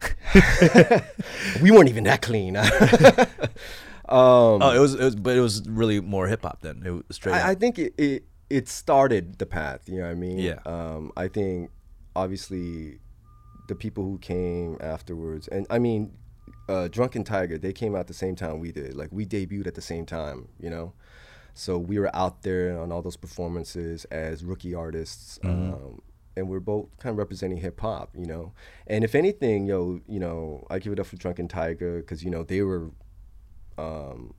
We weren't even that clean. um,
Oh, it was, it was, but it was really more hip hop then. It was straight.
I, I think it, it it started the path. You know what I mean?
Yeah.
Um, I think obviously the people who came afterwards, and I mean, uh, Drunken Tiger, they came out the same time we did. Like we debuted at the same time. You know, so we were out there on all those performances as rookie artists. Um, and we're both kind of representing hip hop, you know. And if anything, yo, you know, I give it up for Drunken Tiger because you know they were um,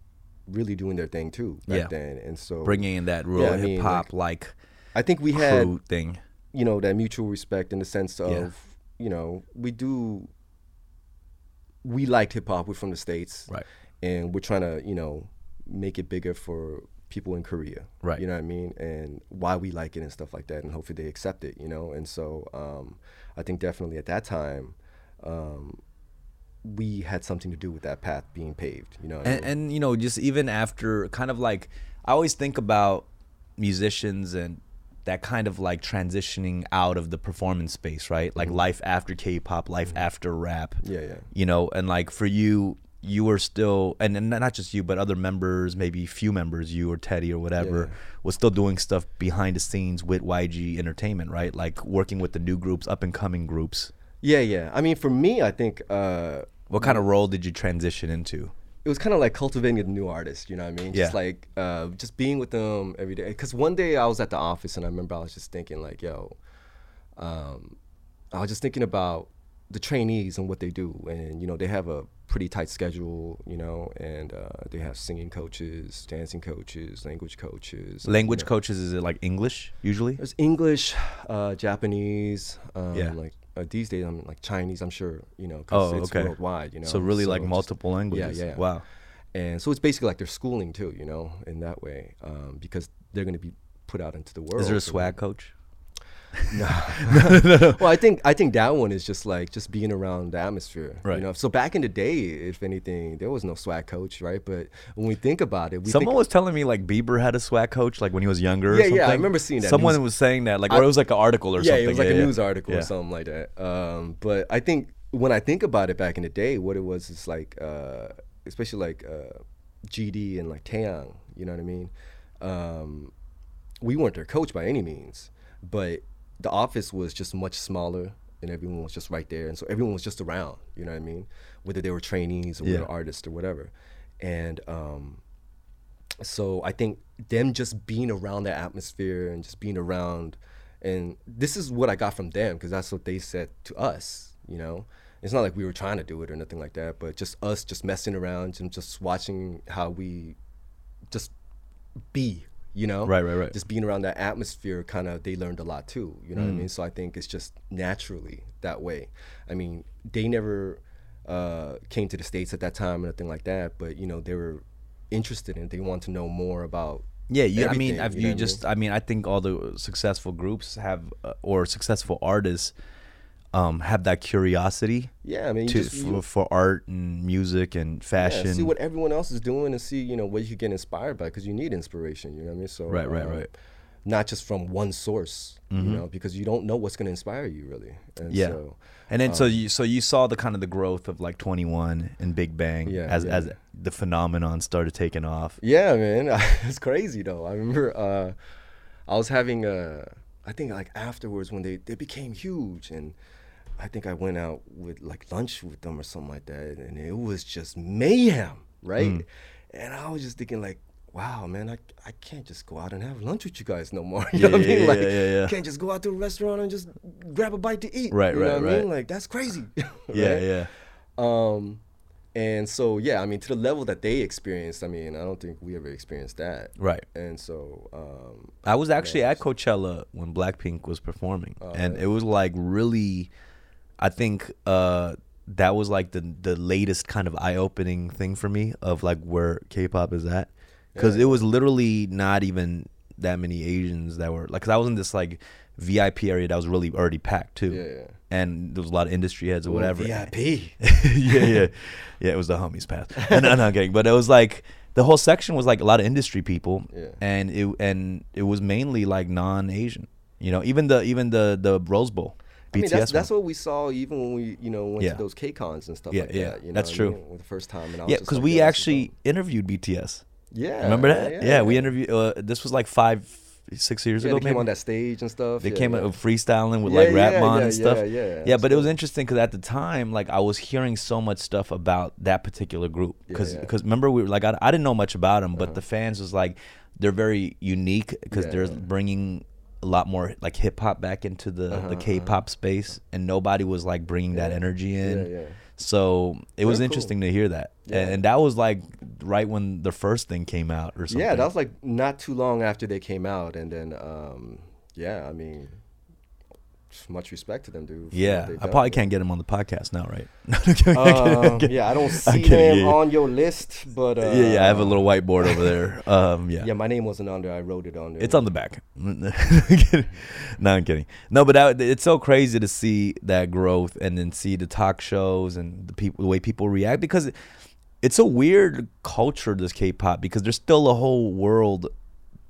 really doing their thing too back
Yeah.
then. And so
bringing in that real
Yeah, I mean,
hip hop like
I think we had
thing.
you know that mutual respect in the sense of
Yeah.
you know we do we liked hip hop. We're from the states,
Right.
And we're trying to you know make it bigger for people in Korea,
Right.
You know what I mean, and why we like it and stuff like that, and hopefully they accept it, you know. And so um, I think definitely at that time. Um, we had something to do with that path being paved, you know. what I
and,
mean?
and you know just even after kind of like i always think about musicians and that kind of like transitioning out of the performance space right like life after k-pop life after rap
Mm-hmm. Yeah, yeah.
you know and like for you you were still and, and not just you but other members maybe few members you or teddy or whatever
Yeah.
was still doing stuff behind the scenes with yg entertainment right like working with the new groups up and coming groups
yeah, yeah. I mean, for me, I think uh,
what kind of role did you transition into
it was kind of like cultivating a new artist. You know what I mean? Just
Yeah.
like uh, just being with them every day. Because one day I was at the office and I remember I was just thinking like, yo, um, I was just thinking about the trainees and what they do, and you know they have a pretty tight schedule, you know, and uh, they have singing coaches, dancing coaches, language coaches. you
language
know.
coaches is it like english usually
There's English, uh, Japanese, um,
Yeah.
like uh, these days I'm like Chinese. I'm sure you know because
Oh,
it's
okay.
worldwide. You know,
So really like
just-
multiple languages.
Yeah, yeah.
Wow.
and so it's basically like they're schooling too, you know, in that way, um, because they're going to be put out into the world.
Is there a swag coach?
well, I think I think that one is just like just being around the atmosphere,
Right.
You know, so back in the day, if anything, there was no swag coach, right? But when we think about it, we
Someone was telling me like Bieber had a swag coach like when he was younger. or
Yeah, yeah, I remember seeing that
Someone
news-
was saying that like,
I-
or it was like an article or something.
yeah,
something.
it was like a
yeah.
news article
Yeah.
or something like that. Um, but I think when I think about it back in the day, what it was is like, uh, especially like uh, GD and like Taeyang, you know what I mean? Um, we weren't their coach by any means, but the office was just much smaller and everyone was just right there. And so everyone was just around, you know what I mean? Whether they were trainees or
Yeah.
whether artists or whatever. And um, so I think them just being around that atmosphere and just being around, and this is what I got from them because that's what they said to us. You know, it's not like we were trying to do it or nothing like that, but just us just messing around and just watching how we just be. You know,
Right, right, right.
Just being around that atmosphere, kind of, they learned a lot too. You know what I mean? So I think it's just naturally that way. I mean, they never uh, came to the states at that time or nothing like that, but you know, they were interested in. it. They want to know more about.
Yeah, you, I mean,
you
you,
know what I
just, I mean, I think all the successful groups have, uh, or successful artists, um, have that curiosity
Yeah, I mean,
to
just,
for, for art and music and
yeah,
fashion.
see what everyone else is doing and see, you know, what you get inspired by because you need inspiration. You know what I mean? So
Right, right,
um,
right.
Not just from one source, you know, because you don't know what's going to inspire you really. And
Mm-hmm. yeah.
So,
and then so
um,
you so you saw the kind of the growth of like 2NE1 and Big Bang
Yeah,
as
yeah.
as the phenomenon started taking off.
Yeah, man, it's crazy though. I remember uh, I was having a, I think like afterwards when they they became huge, and I think I went out with like lunch with them or something like that, and it was just mayhem, right?
Mm.
And I was just thinking like. Wow, man, I, I can't just go out and have lunch with you guys no more. You
Yeah,
know what I mean? Like,
yeah, yeah, yeah.
can't just go out to a restaurant and just grab a bite to eat.
Right,
you know
right,
what I
right.
mean? Like, that's crazy.
Yeah,
right?
yeah.
Um, and so yeah, I mean, to the level that they experienced, I mean, I don't think we ever experienced that.
Right.
And so, um,
I was actually at Coachella when Blackpink was performing,
Oh,
and it was like really, I think uh, that was like the the latest kind of eye opening thing for me of like where K-pop is at, because it was literally not even that many Asians that were like, cause I was in this like VIP area that was really already packed too,
Yeah, yeah.
and there was a lot of industry heads or whatever.
VIP.
yeah, yeah, yeah. It was the homies pass. no, no, no, kidding. But it was like the whole section was like a lot of industry people,
Yeah.
and it and it was mainly like non-Asian. You know, even the even the the Rose Bowl,
I mean, that's, that's what we saw even when we, you know, went
Yeah.
to those K cons and stuff
Yeah,
like
yeah,
that. You know
that's true.
the first time, and I
yeah, because
like,
we
is
actually interviewed BTS.
yeah,
Remember that?
Yeah,
Yeah, we interviewed. Uh, this was like five, six years
Yeah,
ago.
they came on that stage and stuff.
They
yeah,
came
yeah.
out freestyling with
Yeah,
like
yeah,
Rapmon
yeah,
and stuff.
yeah, yeah,
yeah. But it was interesting because at the time, like I was hearing so much stuff about that particular group. Because
Yeah, yeah.
remember we were like I, I didn't know much about them, but the fans was like they're very unique because they're bringing a lot more like hip hop back into the
Uh-huh,
the K-pop space, and nobody was like bringing that energy in.
Yeah, yeah.
So it was
Very cool.
interesting to hear that,
Yeah.
and, and that was like right when the first thing came out or something.
Yeah, that was like not too long after they came out, and then um, yeah, I mean, much respect to them, dude.
Yeah, I probably can't get him on the podcast now, right?
Um, yeah, I don't see
yeah, yeah.
on your list, but uh,
yeah, yeah, I have a little whiteboard over there. Um, yeah,
Yeah, my name wasn't on there. I wrote it on there.
it's on the back. no, I'm kidding. No, but that, it's so crazy to see that growth and then see the talk shows and the people, the way people react because it's a weird culture, this K-pop, because there's still a whole world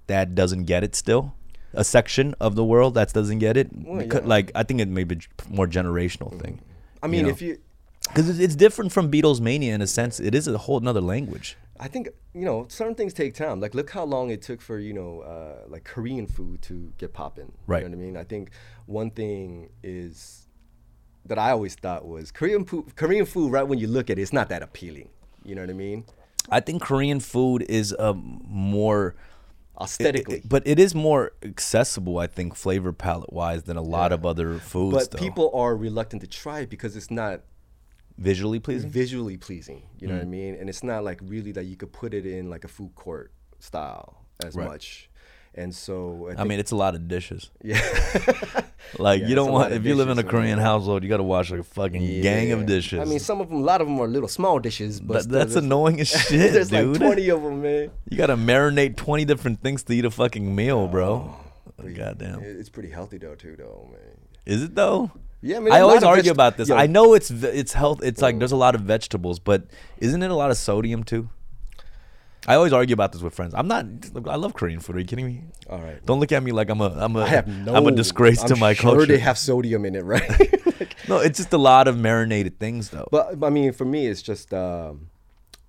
that doesn't get it. Still, a section of the world that doesn't get it.
Well,
Becau-
yeah.
Like I think it may be more generational thing.
I mean,
know.
if you,
Because it's, it's different from Beatles mania in a sense. It is a whole nother language.
I think you know, certain things take time. Like, look how long it took for you know, uh, like Korean food to get popping.
Right.
You know what I mean? I think one thing is that I always thought was Korean food. Korean food, right when you look at it, it's not that appealing. You know what I mean?
I think Korean food is a more
Aesthetically.
it- but it is more accessible. I think flavor palette wise than a lot of other foods.
but
though.
people are reluctant to try it because it's not
visually pleasing.
visually pleasing. You know what I
Mm.
mean? And it's not like really that you could put it in like a food court style as
Right.
much. And so I,
I mean, it's a lot of dishes.
yeah,
Like
Yeah,
you don't want if you live in a. Korean household, you got to wash like a fucking gang of dishes.
I mean, some of them, a lot of them are little small dishes, but
That- that's annoying as shit,
There's
dude.
like 20 of them, man.
you got to marinate twenty different things to eat a fucking meal, bro.
Oh, oh, but
Goddamn.
It's pretty healthy though, too, though, man.
Is it though?
Yeah, I,
I
a lot
always argue
veg-
about this.
Yo,
I know it's it's health. It's like mm. there's a lot of vegetables, but isn't it a lot of sodium too? I always argue about this with friends. I'm not. I love Korean food. Are you kidding me?
All right.
Don't look at me like I'm a I'm a
I have no.
I'm a disgrace to
I'm
my
sure
culture.
they have sodium in it, right? Like,
no, it's just a lot of marinated things though.
but I mean, for me, it's just um,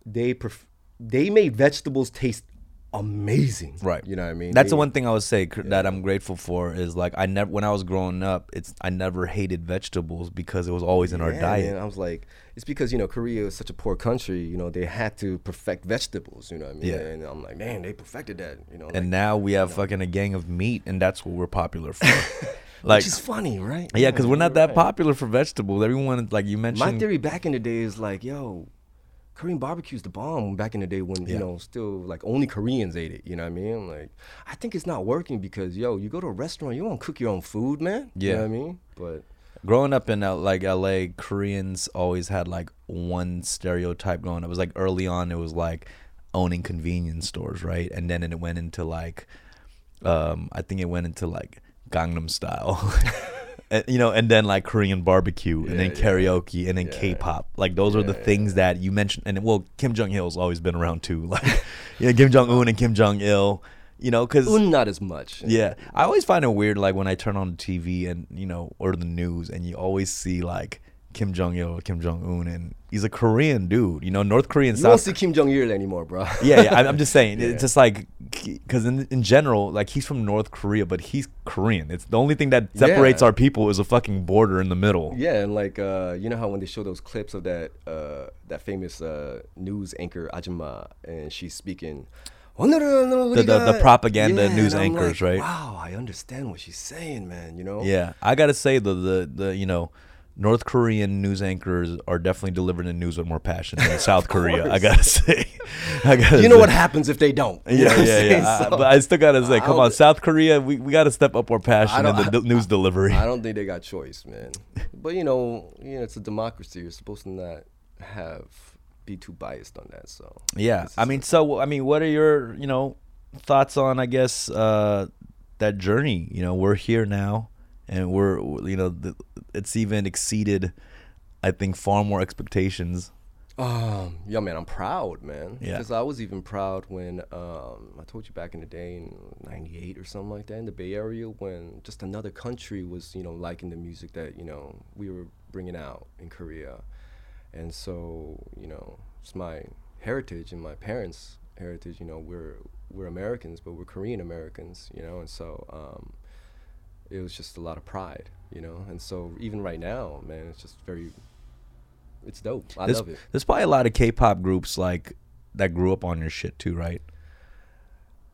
they pref- they made vegetables taste amazing.
Right.
You know what I mean?
That's the one thing I would say cr- that I'm grateful for is like I never when I was growing up, it's I never hated vegetables because it was always in our diet.
man, I was like, it's because you know Korea is such a poor country. You know they had to perfect vegetables. You know what I mean?
Yeah.
And I'm like, man, they perfected that. You know,
And
like,
now we have fucking a gang of meat, and that's what we're popular for. like,
which is funny, right?
yeah, because we're not that
right.
popular for vegetables. Everyone, like you mentioned,
My theory back in the day is like, yo, Korean barbecue's the bomb. Back in the day when
Yeah.
you know still like only Koreans ate it. You know what I mean? Like, I think it's not working because yo, you go to a restaurant, you don't cook your own food, man. You
Yeah.
know what I mean? But
growing up in L- like LA, Koreans always had like one stereotype going. It was like early on, it was like owning convenience stores, right? And then it went into like, um, I think it went into like Gangnam Style. and, you know, and then like Korean barbecue, and then
Yeah, yeah.
karaoke, and then
Yeah.
K-pop. Like those are the things that you mentioned. And well, Kim Jong Il's always been around too. Like, yeah, Kim Jong Un and Kim Jong Il. You know, because
not as much.
yeah, I always find it weird, like when I turn on the TV and you know, or the news, and you always see like Kim Jong Il Kim Jong Un, and he's a Korean dude. You know, North Korean,
You don't
South.
see Kim Jong Il anymore, bro.
yeah, yeah. I'm- I'm just saying,
Yeah.
it's just like because in in general, like he's from North Korea, but he's Korean. It's the only thing that separates
Yeah.
our people is a fucking border in the middle.
Yeah, and like uh, you know how when they show those clips of that uh, that famous uh, news anchor Ajima, and she's speaking.
The- the- the propaganda news anchors,
like,
right?
Wow, I understand what she's saying, man. You know.
Yeah, I gotta say the the the you know. North Korean news anchors are definitely delivering the news with more passion than South Korea. I gotta say, I gotta
You know
say.
what happens if they don't. You
Yeah, yeah, yeah. I- but I still gotta say, come on, South Korea, we, we gotta step up our passion in the d- news delivery.
I don't think they got choice, man. But you know, you know, it's a democracy. You're supposed to not have be too biased on that. So
Yeah, I mean, so I mean, what are your you know thoughts on I guess uh, that journey? You know, we're here now, and we're you know the, it's even exceeded, I think, far more expectations.
Um, yeah, man, I'm proud, man.
Yeah.
Because I was even proud when um, I told you back in the day in '98 or something like that in the Bay Area when just another country was, you know, liking the music that you know we were bringing out in Korea, and so you know it's my heritage and my parents' heritage. You know, we're we're Americans, but we're Korean Americans. You know, and so um, it was just a lot of pride. You know, and so even right now, man, it's just very. It's dope. I
there's,
love it.
there's probably a lot of K-pop groups like that grew up on your shit too, right?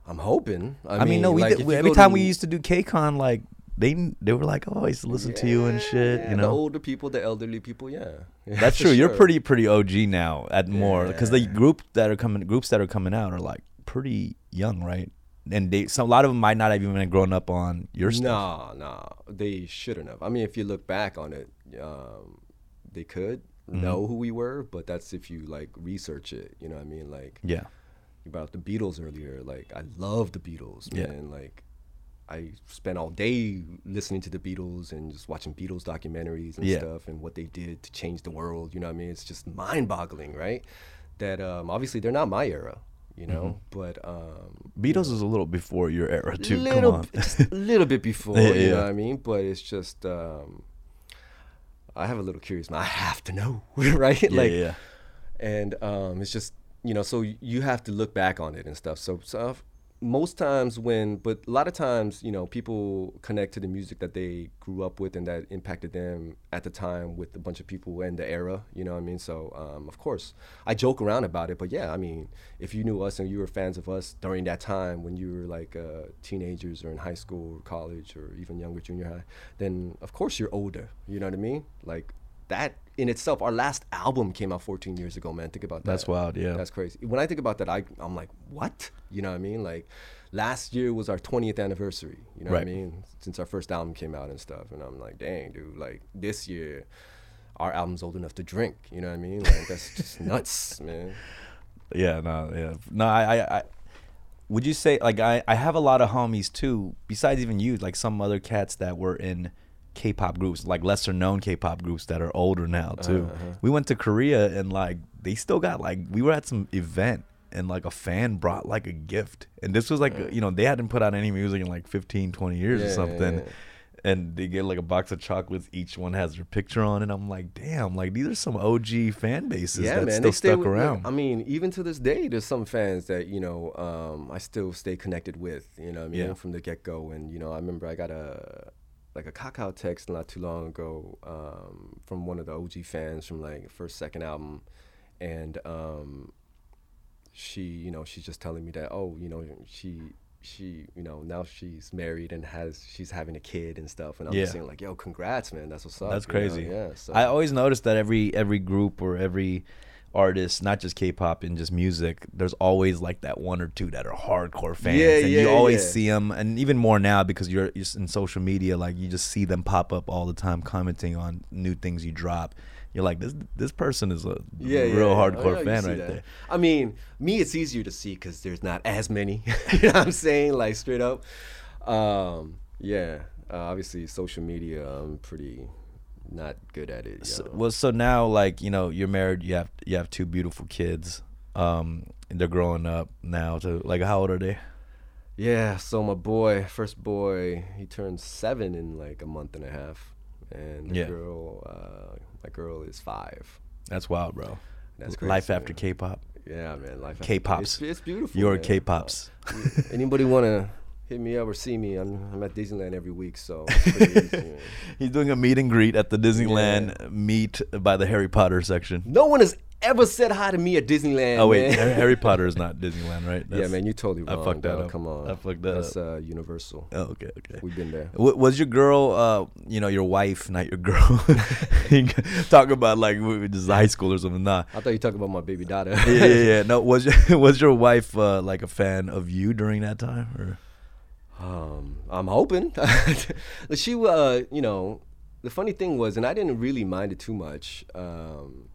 I'm hoping. I,
I, mean, no, we,
like,
did, we every time we used to do KCON, like they they were like, oh, I used to listen to you and shit.
Yeah,
you
the
know,
older people, the elderly people, yeah. Yeah,
That's true. You're pretty pretty OG now at more because the group that are coming groups that are coming out are like pretty young, right? And they some a lot of them might not have even grown up on your stuff.
No, no, they shouldn't have. I mean, if you look back on it, um, they could
Mm-hmm.
know who we were, but that's if you like research it. You know what I mean? Like
Yeah,
about the Beatles earlier. Like I love the Beatles,
Yeah.
man. Like I spent all day listening to the Beatles and just watching Beatles documentaries and
Yeah.
stuff and what they did to change the world. You know what I mean? It's just mind-boggling, right? That um, obviously they're not my era, you know, but um,
Beatles is a little before your era too. Come
little,
on.
just a little bit before,
Yeah,
you
yeah.
know what I mean? But it's just. Um, I have a little curious. I have to know, right?
yeah,
like,
yeah.
and um, it's just you know so you have to look back on it and stuff so, so most times when but a lot of times you know people connect to the music that they grew up with and that impacted them at the time with a bunch of people in the era you know what i mean? So um, of course i joke around about it but yeah i mean if you knew us and you were fans of us during that time when you were like uh, teenagers or in high school or college or even younger junior high then of course you're older you know what i mean? Like that in itself, our last album came out 14 years ago, man. Think about that.
That's wild, yeah.
That's crazy. When I think about that, I, I'm like, what? You know what I mean? Like, last year was our 20th anniversary. You know what I mean? Since our first album came out and stuff. And I'm like, dang, dude. Like, this year, our album's old enough to drink. You know what I mean? Like, that's just nuts, man.
Yeah, no, yeah, no. I, I, I, would you say like I, I have a lot of homies too. Besides even you, like some other cats that were in K-pop groups, like lesser known K-pop groups that are older now too.
Uh-huh.
We went to Korea and like they still got like we were at some event and like a fan brought like a gift and this was like you know they hadn't put out any music in like 15 20 years
Yeah,
or something
yeah.
and they get like a box of chocolates each one has their picture on it i'm like damn like these are some og fan bases
yeah,
that
man.
still stuck
with,
around
I mean, even to this day, there's some fans that you know um, I still stay connected with. You know, what I mean,
Yeah.
from the get go. And you know, I remember I got a like a Kakao text not too long ago um, from one of the OG fans from like first second album, and um, she, you know, she's just telling me that oh, you know, she. She, you know, now she's married and has she's having a kid and stuff, and I'm just saying like, "Yo, congrats, man! That's what's up."
That's
you know?
crazy.
Yeah. So.
I always notice that every every group or every artist, not just K-pop and just music, there's always like that one or two that are hardcore fans,
Yeah,
and you always
yeah.
see them, and even more now because you're, you're in social media, like you just see them pop up all the time, commenting on new things you drop. You're like, this this person is a
yeah, yeah,
real
yeah.
hardcore
Oh, yeah,
fan right
that.
there.
I mean, me, it's easier to see because there's not as many. you know what I'm saying? Like straight up. Um, yeah. Uh, obviously, social media, I'm pretty not good at it.
So, well, so now like you know you're married, you have you have two beautiful kids. Um, and they're growing up now. To like, how old are they?
Yeah, so my boy, first boy, he turns seven in like a month and a half, and the
Yeah.
girl, uh, my girl is five.
That's wild, bro.
That's
Life after
man.
K-pop.
Yeah, man, life. after-
K-pops.
It's, it's beautiful.
You're
man.
K-pops.
Uh, anybody wanna hit me up or see me? I'm, I'm at Disneyland every week, so.
He's doing a meet and greet at the Disneyland meet by the Harry Potter section.
no one has ever said hi to me at Disneyland.
Oh wait. Harry Potter is not Disneyland, right?
yeah, man, you totally
I fucked that
dog.
up.
Come on,
I fucked that
That's
up.
uh, Universal.
Oh, okay, okay.
We've been there.
W- was your girl, uh, you know, your wife, not your girl? Talk about like just high school or something. Nah.
I thought you talking about my baby daughter.
yeah, yeah, yeah. No, was your, was your wife uh, like a fan of you during that time? Or
Um, I'm hoping. she, uh, you know, the funny thing was, and I didn't really mind it too much. Um,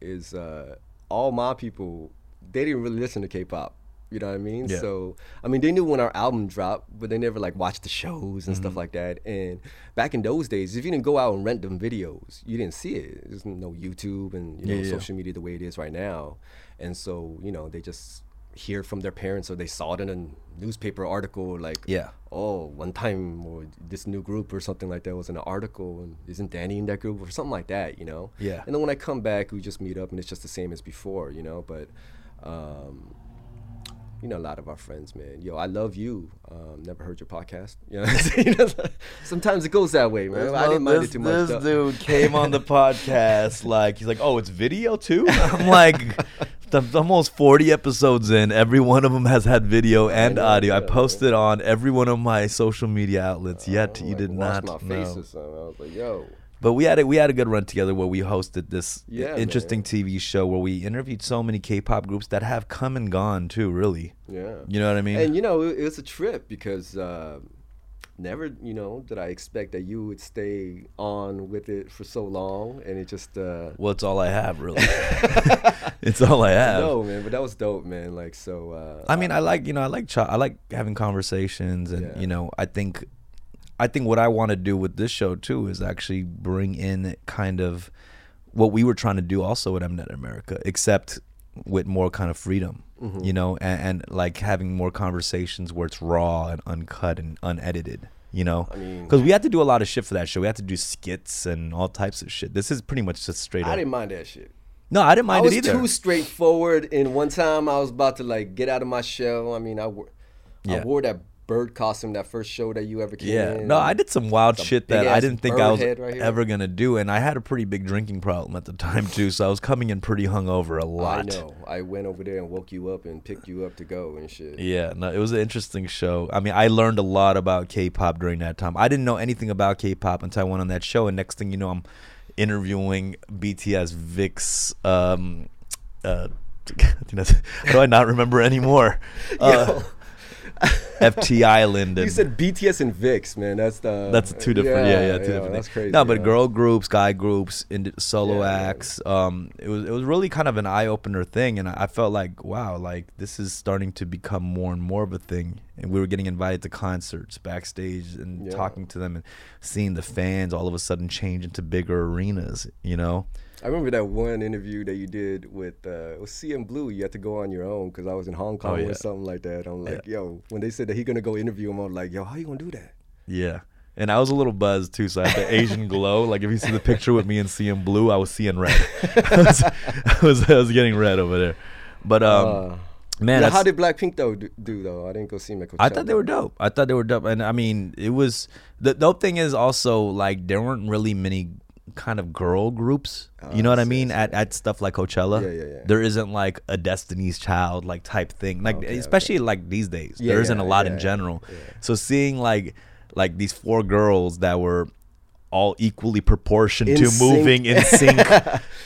is uh, all my people they didn't really listen to K-pop. You know what I mean?
Yeah.
So I mean, they knew when our album dropped, but they never like watched the shows and
Mm-hmm.
stuff like that. And back in those days, if you didn't go out and rent them videos, you didn't see it. There's no YouTube and you know
Yeah, yeah.
social media the way it is right now. And so you know, they just hear from their parents or they saw it in a newspaper article like
Yeah.
oh, one time or this new group or something like that was in an article and isn't Danny in that group or something like that, you know?
Yeah.
And then when I come back, we just meet up and it's just the same as before, you know? But, um, you know, a lot of our friends, man. Yo, I love you. Um, never heard your podcast. You know, sometimes it goes that way, man. I didn't mind
this,
it too much.
This
though.
dude came on the podcast like he's like, oh, it's video too. I'm like, the, almost 40 episodes in, every one of them has had video and audio. I posted on every one of my social media outlets. Yet
I'm
you
like,
did not
my face
know.
or something. I was like, yo.
But we had a, we had a good run together where we hosted this
Yeah,
interesting TV show where we interviewed so many K-pop groups that have come and gone too. Really,
Yeah.
you know what I mean?
And you know, it, it was a trip because uh, never, you know, did I expect that you would stay on with it for so long, and it just. Uh,
well, it's all I have, really. it's all I have.
no, man, but that was dope, man. Like so. Uh,
I mean, I like you know, I like ch- I like having conversations, and
Yeah.
you know, I think, I think what I want to do with this show too is actually bring in kind of what we were trying to do also with Mnet America, except with more kind of freedom,
Mm-hmm.
you know, and, and like having more conversations where it's raw and uncut and unedited. You know,
I mean-
because we had to do a lot of shit for that show. We had to do skits and all types of shit. This is pretty much just straight up.
I
up.
didn't mind that shit.
no, I didn't mind
I was
it either.
too straightforward. And one time I was about to like get out of my shell. I mean, I wore,
Yeah.
I wore that bird costume that first show that you ever came
Yeah,
in.
no, I did some wild
Some
shit that I didn't think I was
right
ever gonna do, and I had a pretty big drinking problem at the time too, so I was coming in pretty hungover a lot.
i know. I went over there and woke you up and picked you up to go and shit.
Yeah, no, it was an interesting show. I mean, I learned a lot about K-pop during that time. I didn't know anything about K-pop until I went on that show, and next thing you know, I'm interviewing BTS VIXX. Um, uh, I think that's, how do I not remember anymore? Uh, FT Island.
You said BTS and VIXX, man. That's the.
That's two different. Yeah, yeah, two different.
That's crazy.
No, but
yeah.
girl groups, guy groups, and solo
Yeah, yeah.
acts. Um, it was it was really kind of an eye opener thing, and I felt like wow, like this is starting to become more and more of a thing. And we were getting invited to concerts backstage and
Yeah.
talking to them and seeing the fans all of a sudden change into bigger arenas. You know.
I remember that one interview that you did with uh, it was CNBLUE. You had to go on your own because I was in Hong Kong
Oh, yeah.
or something like that. I'm like, yo, when they said that he gonna go interview him, I'm like, yo, how you gonna do that?
Yeah. And I was a little buzzed too, so I had the Asian glow. Like if you see the picture with me and seeing blue, I was seeing red. I, was, I was I was getting red over there. But um,
Uh,
man,
now, how did Blackpink though do, do though? I didn't go see at
I thought they were dope. I thought they were dope, and I mean, it was the dope thing is also like there weren't really many kind of girl groups. you know ah, what I
I see, I
mean? At at stuff like Coachella,
Yeah, yeah, yeah.
there isn't like a Destiny's Child like type thing, like
Okay,
especially like these days.
Yeah,
there isn't
yeah,
a lot
yeah,
in general.
yeah.
So seeing like like these four girls that were all equally proportioned
In
to
sync.
moving in sync.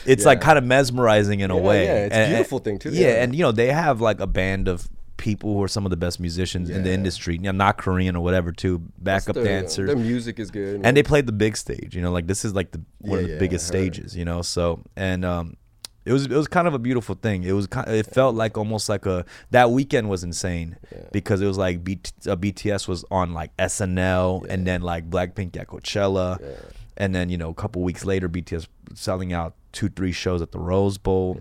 It's like kind of mesmerizing in a
Yeah,
way.
yeah, it's a
And-
beautiful thing, too,
Yeah,
yeah.
and you know they have like a band of people who are some of the best musicians in the industry. You know, not Korean or whatever, too. Backup
Their-
dancers,
Their music is good.
and they played the big stage. You know, like this is like the one of the
yeah,
biggest stages. You know, so and um, It was it was kind of a beautiful thing. It was kind it felt like almost like a that weekend was insane because it was like BT, uh, BTS was on like SNL and then like Blackpink at Coachella, and then you know a couple weeks later BTS selling out two three shows at the Rose Bowl.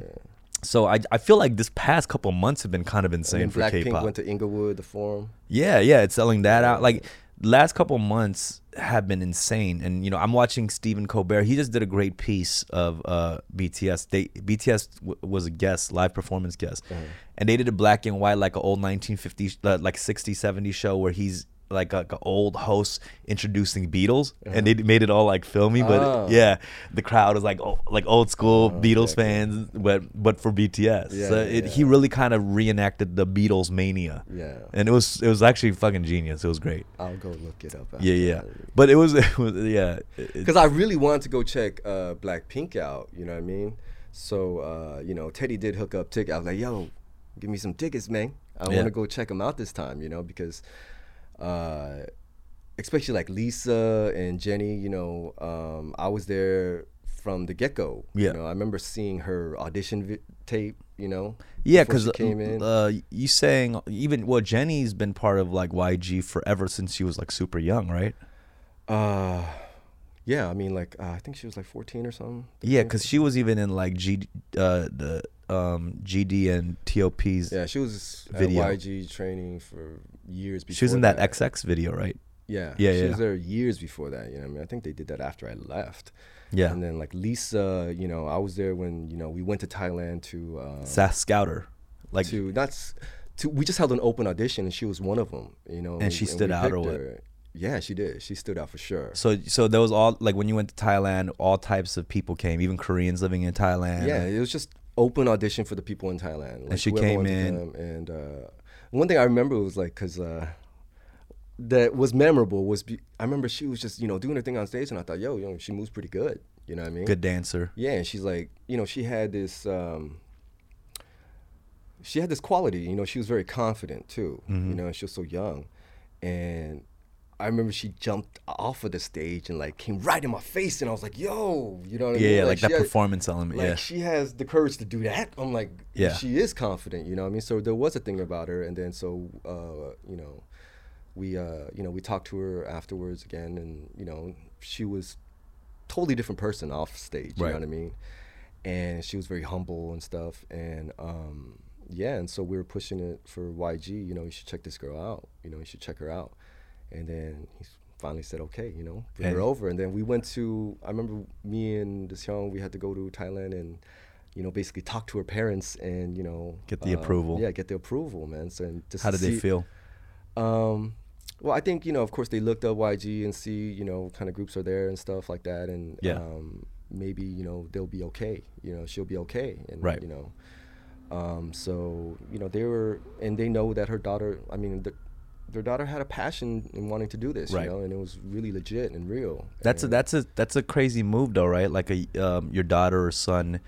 So I I feel like this past couple months have been kind of insane
And
for
Blackpink
K-pop.
went to Inglewood, the Forum.
Yeah, yeah, it's selling that out. Like last couple months have been insane, and you know I'm watching Stephen Colbert. He just did a great piece of uh, BTS. They BTS w- was a guest, live performance guest, and they did a black and white like an old 1950s, uh, like 60, 70 show where he's like a, a old host introducing Beatles, and they made it all like filmy. But
Oh.
yeah, the crowd is like o- like old school Beatles
okay,
fans, but but for BTS.
Yeah,
so
yeah,
it,
yeah.
he really kind of reenacted the Beatles mania
Yeah.
and it was it was actually fucking genius. It was great.
I'll go look it up.
Yeah, yeah. But it was it was yeah.
Because I really wanted to go check uh, Blackpink out. You know what I mean? So uh, you know, Teddy did hook up ticket. I was like, "Yo, give me some tickets, man. I want to go check them out this time." You know, because uh, especially like Lisa and Jennie. You know, um, I was there from the get go.
Yeah.
You know, I remember seeing her audition vi- tape. You know.
yeah, because
she came in.
uh, you saying even well, Jennie's been part of like YG forever since she was like super young, right?
Uh, yeah. I mean, like uh, I think she was like 14 or something.
Yeah, because she was even in like G uh the um GD and TOP's.
Yeah, she was at
Video.
YG training for years before.
she was in that XX video, right?
Yeah,
Yeah,
She
yeah.
was there years before that. You know, what I mean, I think they did that after I left.
Yeah,
And then like Lisa, you know, I was there when you know we went to Thailand to uh,
Sass Scouter, like
to not to we just held an open audition and she was one of them. You know,
And she
we
stood out or what?
her. Yeah, she did. She stood out for sure.
so so there was all like when you went to Thailand, all types of people came, even Koreans living in Thailand.
yeah, it was just open audition for the people in Thailand. Like,
she came in.
and uh, one thing I remember was like because uh, that was memorable was be, I remember she was just you know doing her thing on stage and I thought yo you know she moves pretty good. You know what I mean?
good dancer.
Yeah, and she's like, you know, she had this, um, she had this quality. You know, she was very confident too.
Mm-hmm.
You know, and she was so young, and I remember she jumped off of the stage and like came right in my face, and I was like, "Yo," you know what I
Yeah,
mean?
yeah, like,
she
that performance element.
Like
yeah,
she has the courage to do that. I'm like,
Yeah.
yeah, she is confident. You know what I mean? So there was a thing about her, and then so uh, you know, we uh, you know we talked to her afterwards again, and you know she was totally different person off stage. You
Right.
know what I mean? And she was very humble and stuff, and um, yeah, and so we were pushing it for YG. You know, you should check this girl out. You know, you should check her out. And then he finally said, okay, you know, bring her over. And then we went to. I remember me and this young, we had to go to Thailand and. You know, basically talk to her parents and you know
Get the
uh,
approval.
Yeah, get the approval, man. So and just
how did they feel?
um, well, I think you know, of course, they looked up YG and see you know, kind of groups are there and stuff like that, and
Yeah.
um, maybe you know they'll be okay. You know, she'll be okay, and
Right.
you know, um, so you know they were, and they know that her daughter. I mean, the, their daughter had a passion in wanting to do this,
Right.
you know, and it was really legit and real.
That's a that's a that's a crazy move though, right? Like a um, your daughter or son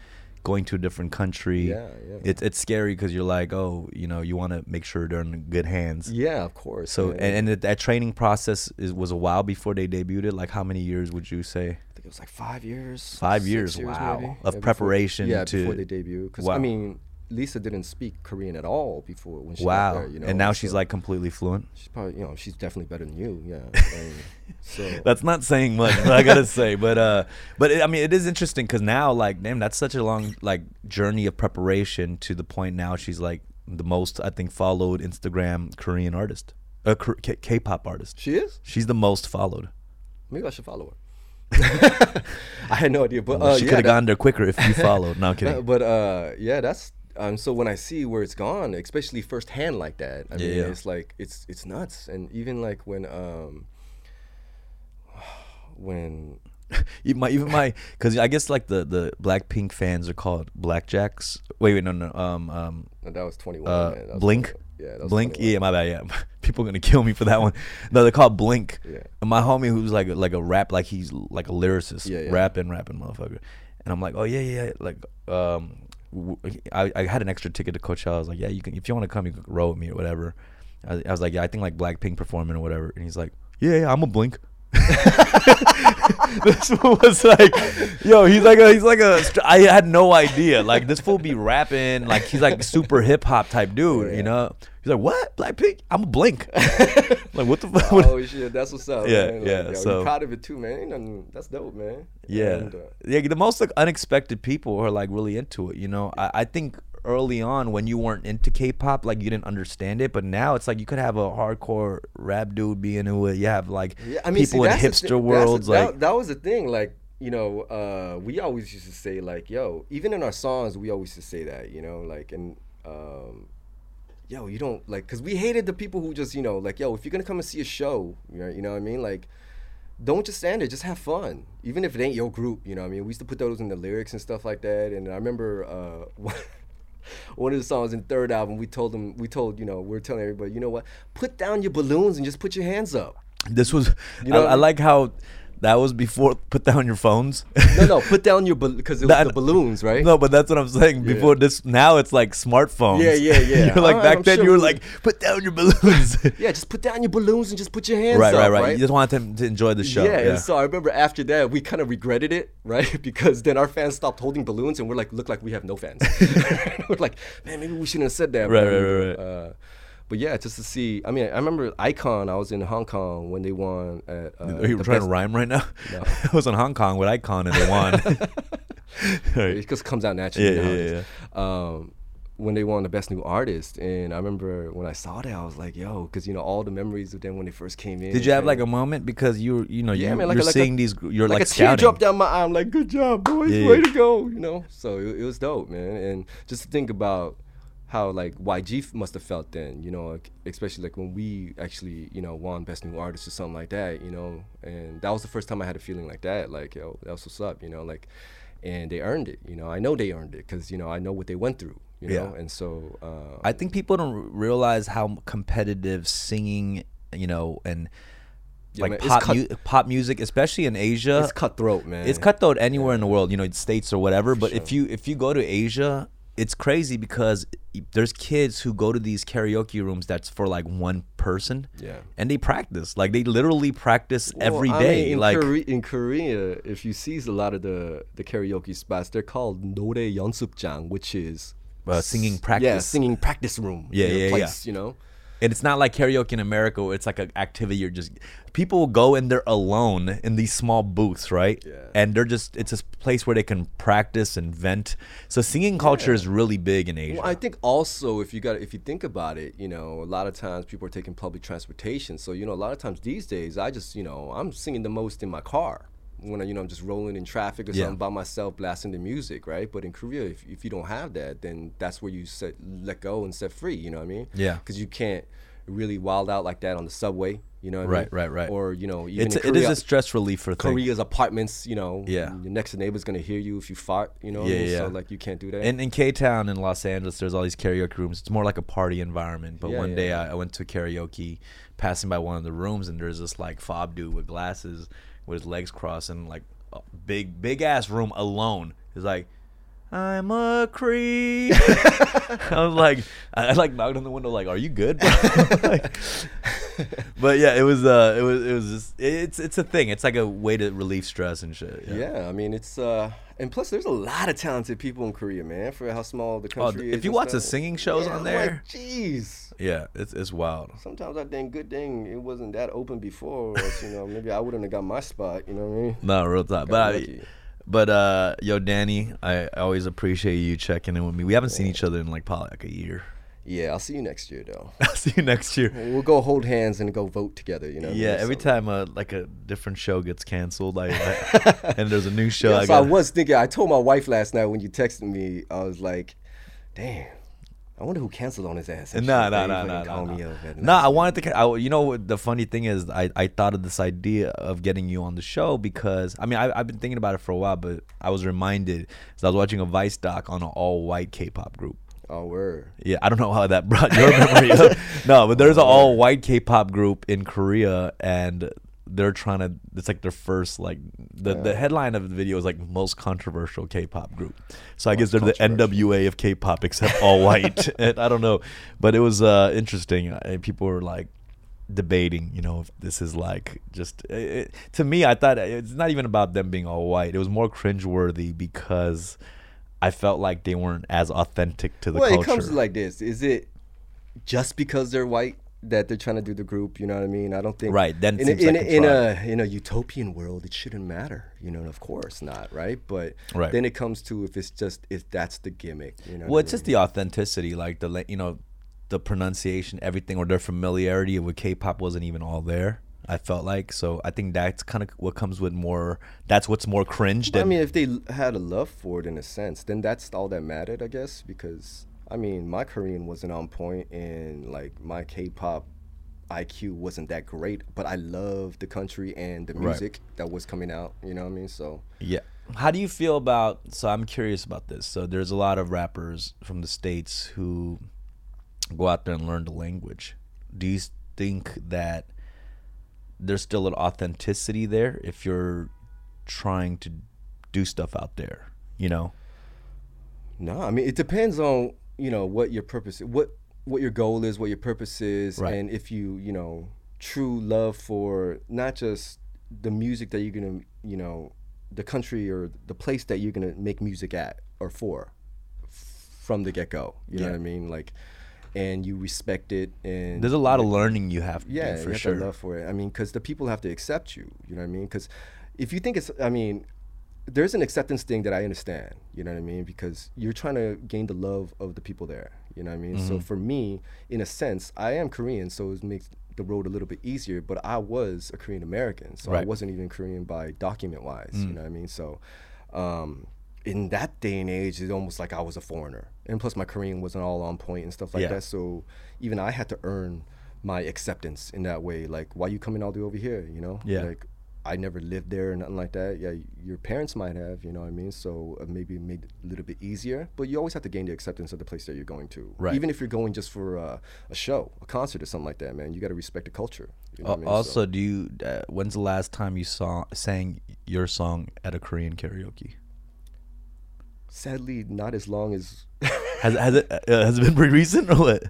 going to a different country.
Yeah, yeah.
It's it's scary because you're like, oh, you know, you want to make sure they're in good hands.
yeah, of course.
So
man.
and, and that- that training process is was a while before they debuted. it? Like how many years would you say?
I think it was like five years.
Five
six
years, wow,
maybe.
of
before-
preparation
yeah,
to-
before they debut. Because
Wow.
I mean, Lisa didn't speak Korean at all before when she
wow.
got there. You know,
and now she's like completely fluent.
she's probably you know she's definitely better than you. Yeah. So
That's not saying much, I gotta say. But uh, but it, I mean, it is interesting because now, like, damn, that's such a long like journey of preparation to the point now she's like the most I think followed Instagram Korean artist, a K- K-pop artist.
she is.
She's the most followed.
Maybe I should follow her. I had no idea, but
Well,
uh,
she
yeah,
could have gone there quicker if you followed. No I'm
Uh,
kidding.
but uh, yeah, that's um. So when I see where it's gone, especially firsthand like that, I mean,
Yeah.
it's like it's it's nuts. And even like when um, when
even my even my because I guess like the the Blackpink fans are called Blackjacks. Wait, wait, no, no. Um, um,
no, that was 2NE1.
uh,
was
Blink.
2NE1. Yeah, that was
Blink.
2NE1.
Yeah, my bad. Yeah, people are gonna kill me for that one. No, they're called Blink.
Yeah.
And my homie who's like a, like a rap, like he's like a lyricist,
Yeah, yeah.
rapping, rapping, motherfucker. And I'm like, oh yeah, yeah, yeah. like um, I, I had an extra ticket to Coachella. I was like, yeah, you can if you want to come, you can row with me or whatever. I, I was like, yeah, I think like Blackpink performing or whatever. And he's like, yeah, yeah, I'm a Blink. this fool was like, yo, he's like a, he's like a. str- I had no idea. Like this fool be rapping, like he's like super hip hop type dude, you know. He's like, what? Blackpink? I'm a Blink. like what the fuck?
oh shit, that's what's up.
Yeah.
Like,
yeah,
yo,
so-
proud of it too, man. Nothing, that's dope, man.
Yeah,
And, uh,
yeah. The most like unexpected people are like really into it. You know, I, I think early on when you weren't into K-pop, like you didn't understand it, but now it's like you could have a hardcore rap dude being into it. You have like
Yeah, I mean, see,
people in hipster
the-
worlds,
that,
like
that was the thing. Like, you know, uh, we always used to say like, "Yo," even in our songs, we always used to say that, you know, like, and um, yo, you don't like, cause we hated the people who just, you know, like, yo, if you're gonna come and see a show, you know, you know what I mean, like. Don't just stand there, just have fun. Even if it ain't your group, you know what I mean? We used to put those in the lyrics and stuff like that. And I remember uh, one of the songs in third album, we told them, we told, you know, we are telling everybody, you know what? Put down your balloons and just put your hands up.
this was.
You know
I,
I
I like how that was before put down your phones.
No, no, put down your because it was
That-
the balloons, right?
No, but that's what I'm saying.
Yeah.
Before this, now it's like smartphones.
Yeah, yeah, yeah.
You're like
Alright,
back
I'm
then,
sure
you were
we-
like, put down your balloons.
Yeah, just put down your balloons and just put your hands
right,
up,
right,
right,
right. You just want them to enjoy the show.
yeah,
Yeah,
and so I remember after that we kind of regretted it, right? Because then our fans stopped holding balloons, and we're like, look like we have no fans. we're like, man, maybe we shouldn't have said that.
Right, right, right, right.
Uh, but yeah, just to see. I mean, I remember iKON. I was in Hong Kong when they won at. Uh,
Are you
the
trying
best-
to rhyme right now?
No.
I was in Hong Kong with iKON and they won. Right.
It just comes out naturally.
Yeah, yeah,
nowadays. Um, when they won the best new artist, and I remember when I saw that, I was like, "Yo," because you know all the memories of them when they first came in.
Did you have like a moment because you were, you know,
Yeah,
you,
man, like
you're
a- like a-
seeing these, you're
like,
like,
a tear dropped down my eye. I'm like, good job, boys,
Yeah,
way to go, you know. So it, it was dope, man. And just to think about how like YG f- must have felt then, you know, like, especially like when we actually, you know, won best new artist or something like that, you know. And that was the first time I had a feeling like that, like, yo, that's what's up, you know, like. And they earned it, you know. I know they earned it because you know I know what they went through, you
Yeah.
know. And so uh,
I think people don't r- realize how competitive singing, you know, and
Yeah,
like
man,
pop
cut-
mu- pop music, especially in Asia,
it's cutthroat, man.
it's cutthroat anywhere in the world, you know, states or whatever. But if you if you go to Asia, it's crazy because there's kids who go to these karaoke rooms that's for like one person.
Yeah.
And they practice. Like they literally practice every
Well, I
day.
mean, in,
like
Kore- in Korea, if you see a lot of the, the karaoke spots, they're called 노래 연습장, which is
Uh, singing
s- Yeah,
practice.
singing practice room.
Yeah,
you know,
yeah, yeah.
place, You know,
And it's not like karaoke in America where it's like an activity you're just people will go and they're alone in these small booths, right?
Yeah.
And they're just it's a place where they can practice and vent. So singing culture is really big in Asia.
Well, I think also if you got if you think about it, you know, a lot of times people are taking public transportation. So you know, a lot of times these days, I just you know I'm singing the most in my car when I, you know I'm just rolling in traffic or
Yeah.
something by myself, blasting the music, right? But in Korea, if, if you don't have that, then that's where you set let go and set free. You know what I mean?
Yeah.
Because you can't really wild out like that on the subway. You know what
Right,
I mean?
right, right.
Or you know, even
it's
in
a, it is a stress reliever thing.
Korea's apartments, you know,
Yeah.
your next neighbor's gonna hear you if you fart, you know, I
Yeah,
mean?
yeah.
so like you can't do that.
In in K Town in Los Angeles, there's all these karaoke rooms. It's more like a party environment. But
Yeah,
one
yeah,
day. I, I went to karaoke, passing by one of the rooms, and there's this like fob dude with glasses, with his legs crossed, and like a big big ass room alone. He's like, I'm a creep. I was like, I, I like knocked on the window, like, "Are you good?" bro?" Like- but yeah, it was uh, it was it was just, it's it's a thing. It's like a way to relieve stress and shit.
Yeah, I mean it's uh and plus there's a lot of talented people in Korea, man, for how small the
Oh,
country is.
if you watch the singing shows
Yeah,
on there,
like, jeez.
Yeah, it's it's wild.
Sometimes I think good thing it wasn't that open before, or else, you know, maybe I wouldn't have got my spot. You know what I mean?
No, real talk. But I, but uh, yo, Danny, I, always appreciate you checking in with me. We haven't seen each other in like probably like a year.
Yeah, I'll see you next year though.
I'll see you next year.
We'll go hold hands and go vote together. You know?
Yeah, every
So-
time uh, like a different show gets canceled, I, I and there's a new show.
Yeah,
I
so I was thinking. I told my wife last night when you texted me. I was like, "Damn, I wonder who canceled on his ass." and
No,
shit.
no,
They
no,
fucking
no,
call me up
No. I wanted to. I, you know what? The funny thing is, I, I thought of this idea of getting you on the show because I mean I, I've been thinking about it for a while, but I was reminded because I was watching a Vice doc on an all white K-pop group.
Oh, word.
Yeah, I don't know how that brought your memory up. No, but there's an oh, all white K-pop group in Korea, and they're trying to. It's like their first like the the headline of the video is like most controversial K-pop group. So I guess they're the NWA of K-pop except all white. and I don't know, but it was uh, interesting. Uh, and People were like. debating, you know, if this is like just uh, it, to me. I thought uh, it's not even about them being all white. It was more cringeworthy because I felt like they weren't as authentic to the
well,
culture.
it comes like this: is it just because they're white that they're trying to do the group? You know what I mean? I don't think
Right, then
in, a, in,
like
a, in a in a utopian world, it shouldn't matter. You know, of course not, right? But
Right.
then it comes to if it's just if that's the gimmick. You know,
well, it's
I
just the authenticity, like the you know, the pronunciation, everything, or their familiarity with K-pop wasn't even all there. I felt like so. I think that's kind of what comes with more. That's what's more cringe
I mean, if they had a love for it in a sense, then that's all that mattered, I guess. Because I mean, my Korean wasn't on point, and like my K-pop IQ wasn't that great, but I loved the country and the
Right.
music that was coming out. You know what I mean? So
Yeah. How do you feel about? So I'm curious about this. So there's a lot of rappers from the states who go out there and learn the language. Do you think that there's still an authenticity there if you're trying to do stuff out there? You know.
no, I mean, it depends on you know what your purpose, what what your goal is, what your purpose is,
Right.
and if you you know true love for not just the music that you're gonna you know the country or the place that you're gonna make music at or for from the get go. You know what I mean? Like, and you respect it, and
There's a lot of learning you have to
yeah,
do
you
for
have
sure.
to love for it. I mean, because the people have to accept you. You know what I mean? Because if you think it's, I mean, there's an acceptance thing that I understand. You know what I mean? Because you're trying to gain the love of the people there. You know what I mean?
Mm-hmm.
So for me, in a sense, I am Korean, so it makes the road a little bit easier. But I was a Korean American, so I
Right. Mm.
wasn't even Korean by document wise. You know what I mean? So. Um, in that day and age, it's almost like I was a foreigner, and plus my Korean wasn't all on point and stuff like
Yeah.
that. So even I had to earn my acceptance in that way. Like, why you coming all the way over here? You know?
Yeah.
Like, I never lived there or nothing like that. Yeah, your parents might have. You know what I mean? So uh, maybe it made it a little bit easier. But you always have to gain the acceptance of the place that you're going to.
Right.
Even if you're going just for uh, a show, a concert, or something like that, man. You got to respect the culture. You know what I mean? So-
also, do you? Uh, when's the last time you saw sang your song at a Korean karaoke?
sadly, not as long as.
Has has it uh, has it been pretty recent or what?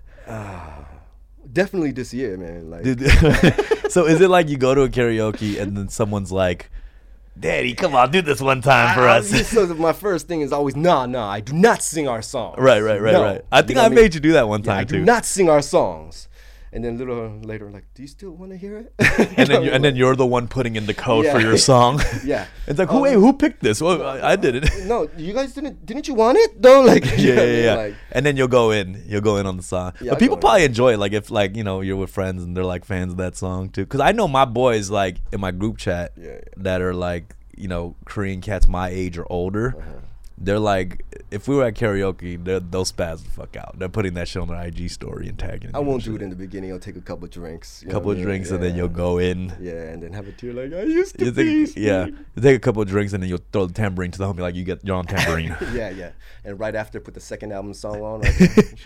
Definitely this year, man. Like,
so is it like you go to a karaoke and then someone's like, "Daddy, come on, do this one time for
I- I-
us."
so my first thing is always, nah, nah, I do not sing our songs.
right, right, right,
No.
right. I
You
think
know
I
mean?
made you do that one time
Yeah, I
time
do
too.
not sing our songs. And then a little later, like, do you still want to hear it?
and then you, and then you're the one putting in the code for your song.
Yeah.
it's like, who,
Um,
wait, who picked this? Well, I, I did it.
no, you guys didn't. Didn't you want it though? Like, you
yeah,
know
yeah,
what I mean?
yeah.
Like,
and then you'll go in, you'll go in on the song.
Yeah,
but people
go in.
probably enjoy it, like if like you know you're with friends and they're like fans of that song too. Because I know my boys like in my group chat
Yeah, yeah.
that are like you know Korean cats my age or older.
Uh-huh.
They're like, if we were at karaoke, they'll spaz the fuck out. They're putting that shit on their IG story and tagging.
It.
I
won't do it in the beginning. I'll take a couple of drinks. know
couple
what
of
mean?
drinks and then you'll go in.
Yeah, and then have a tear like I used to
You
be.
yeah, you take a couple of drinks and then you'll throw the tambourine to the homie like you get you're on tambourine.
yeah, yeah. And right after, put the second album song on. Like,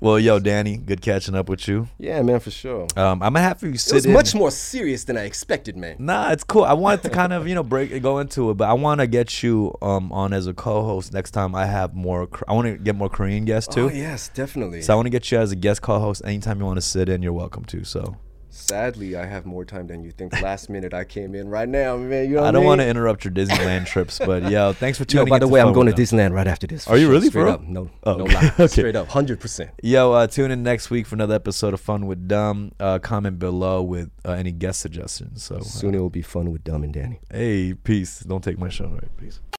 well, yo, Danny, good catching up with you.
yeah, man, for sure.
Um, I'm gonna have you
It
sit in.
much more serious than I expected, man.
Nah, it's cool. I wanted to kind of you know break go into it, but I want to get you um on as a co-host next time. I have more. I want to get more Korean guests too.
Oh yes, definitely.
So I want to get you as a guest co-host. Anytime you want to sit in, you're welcome to. So
Sadly, I have more time than you think. Last minute, I came in right now, man. You know
I don't want to interrupt your Disneyland trips, but yo, thanks for tuning.
Yo,
by
the way, I'm going to. Disneyland right after this.
Are you really,
Straight
bro?
up. No,
Oh,
no lie.
okay.
Straight up, hundred percent.
Yo, uh, tune in next week for another episode of Fun with Dumb. Uh, comment below with uh, any guest suggestions. So, uh,
Soon it will be fun with Dumb and Danny.
hey, peace. Don't take my show. All right, peace.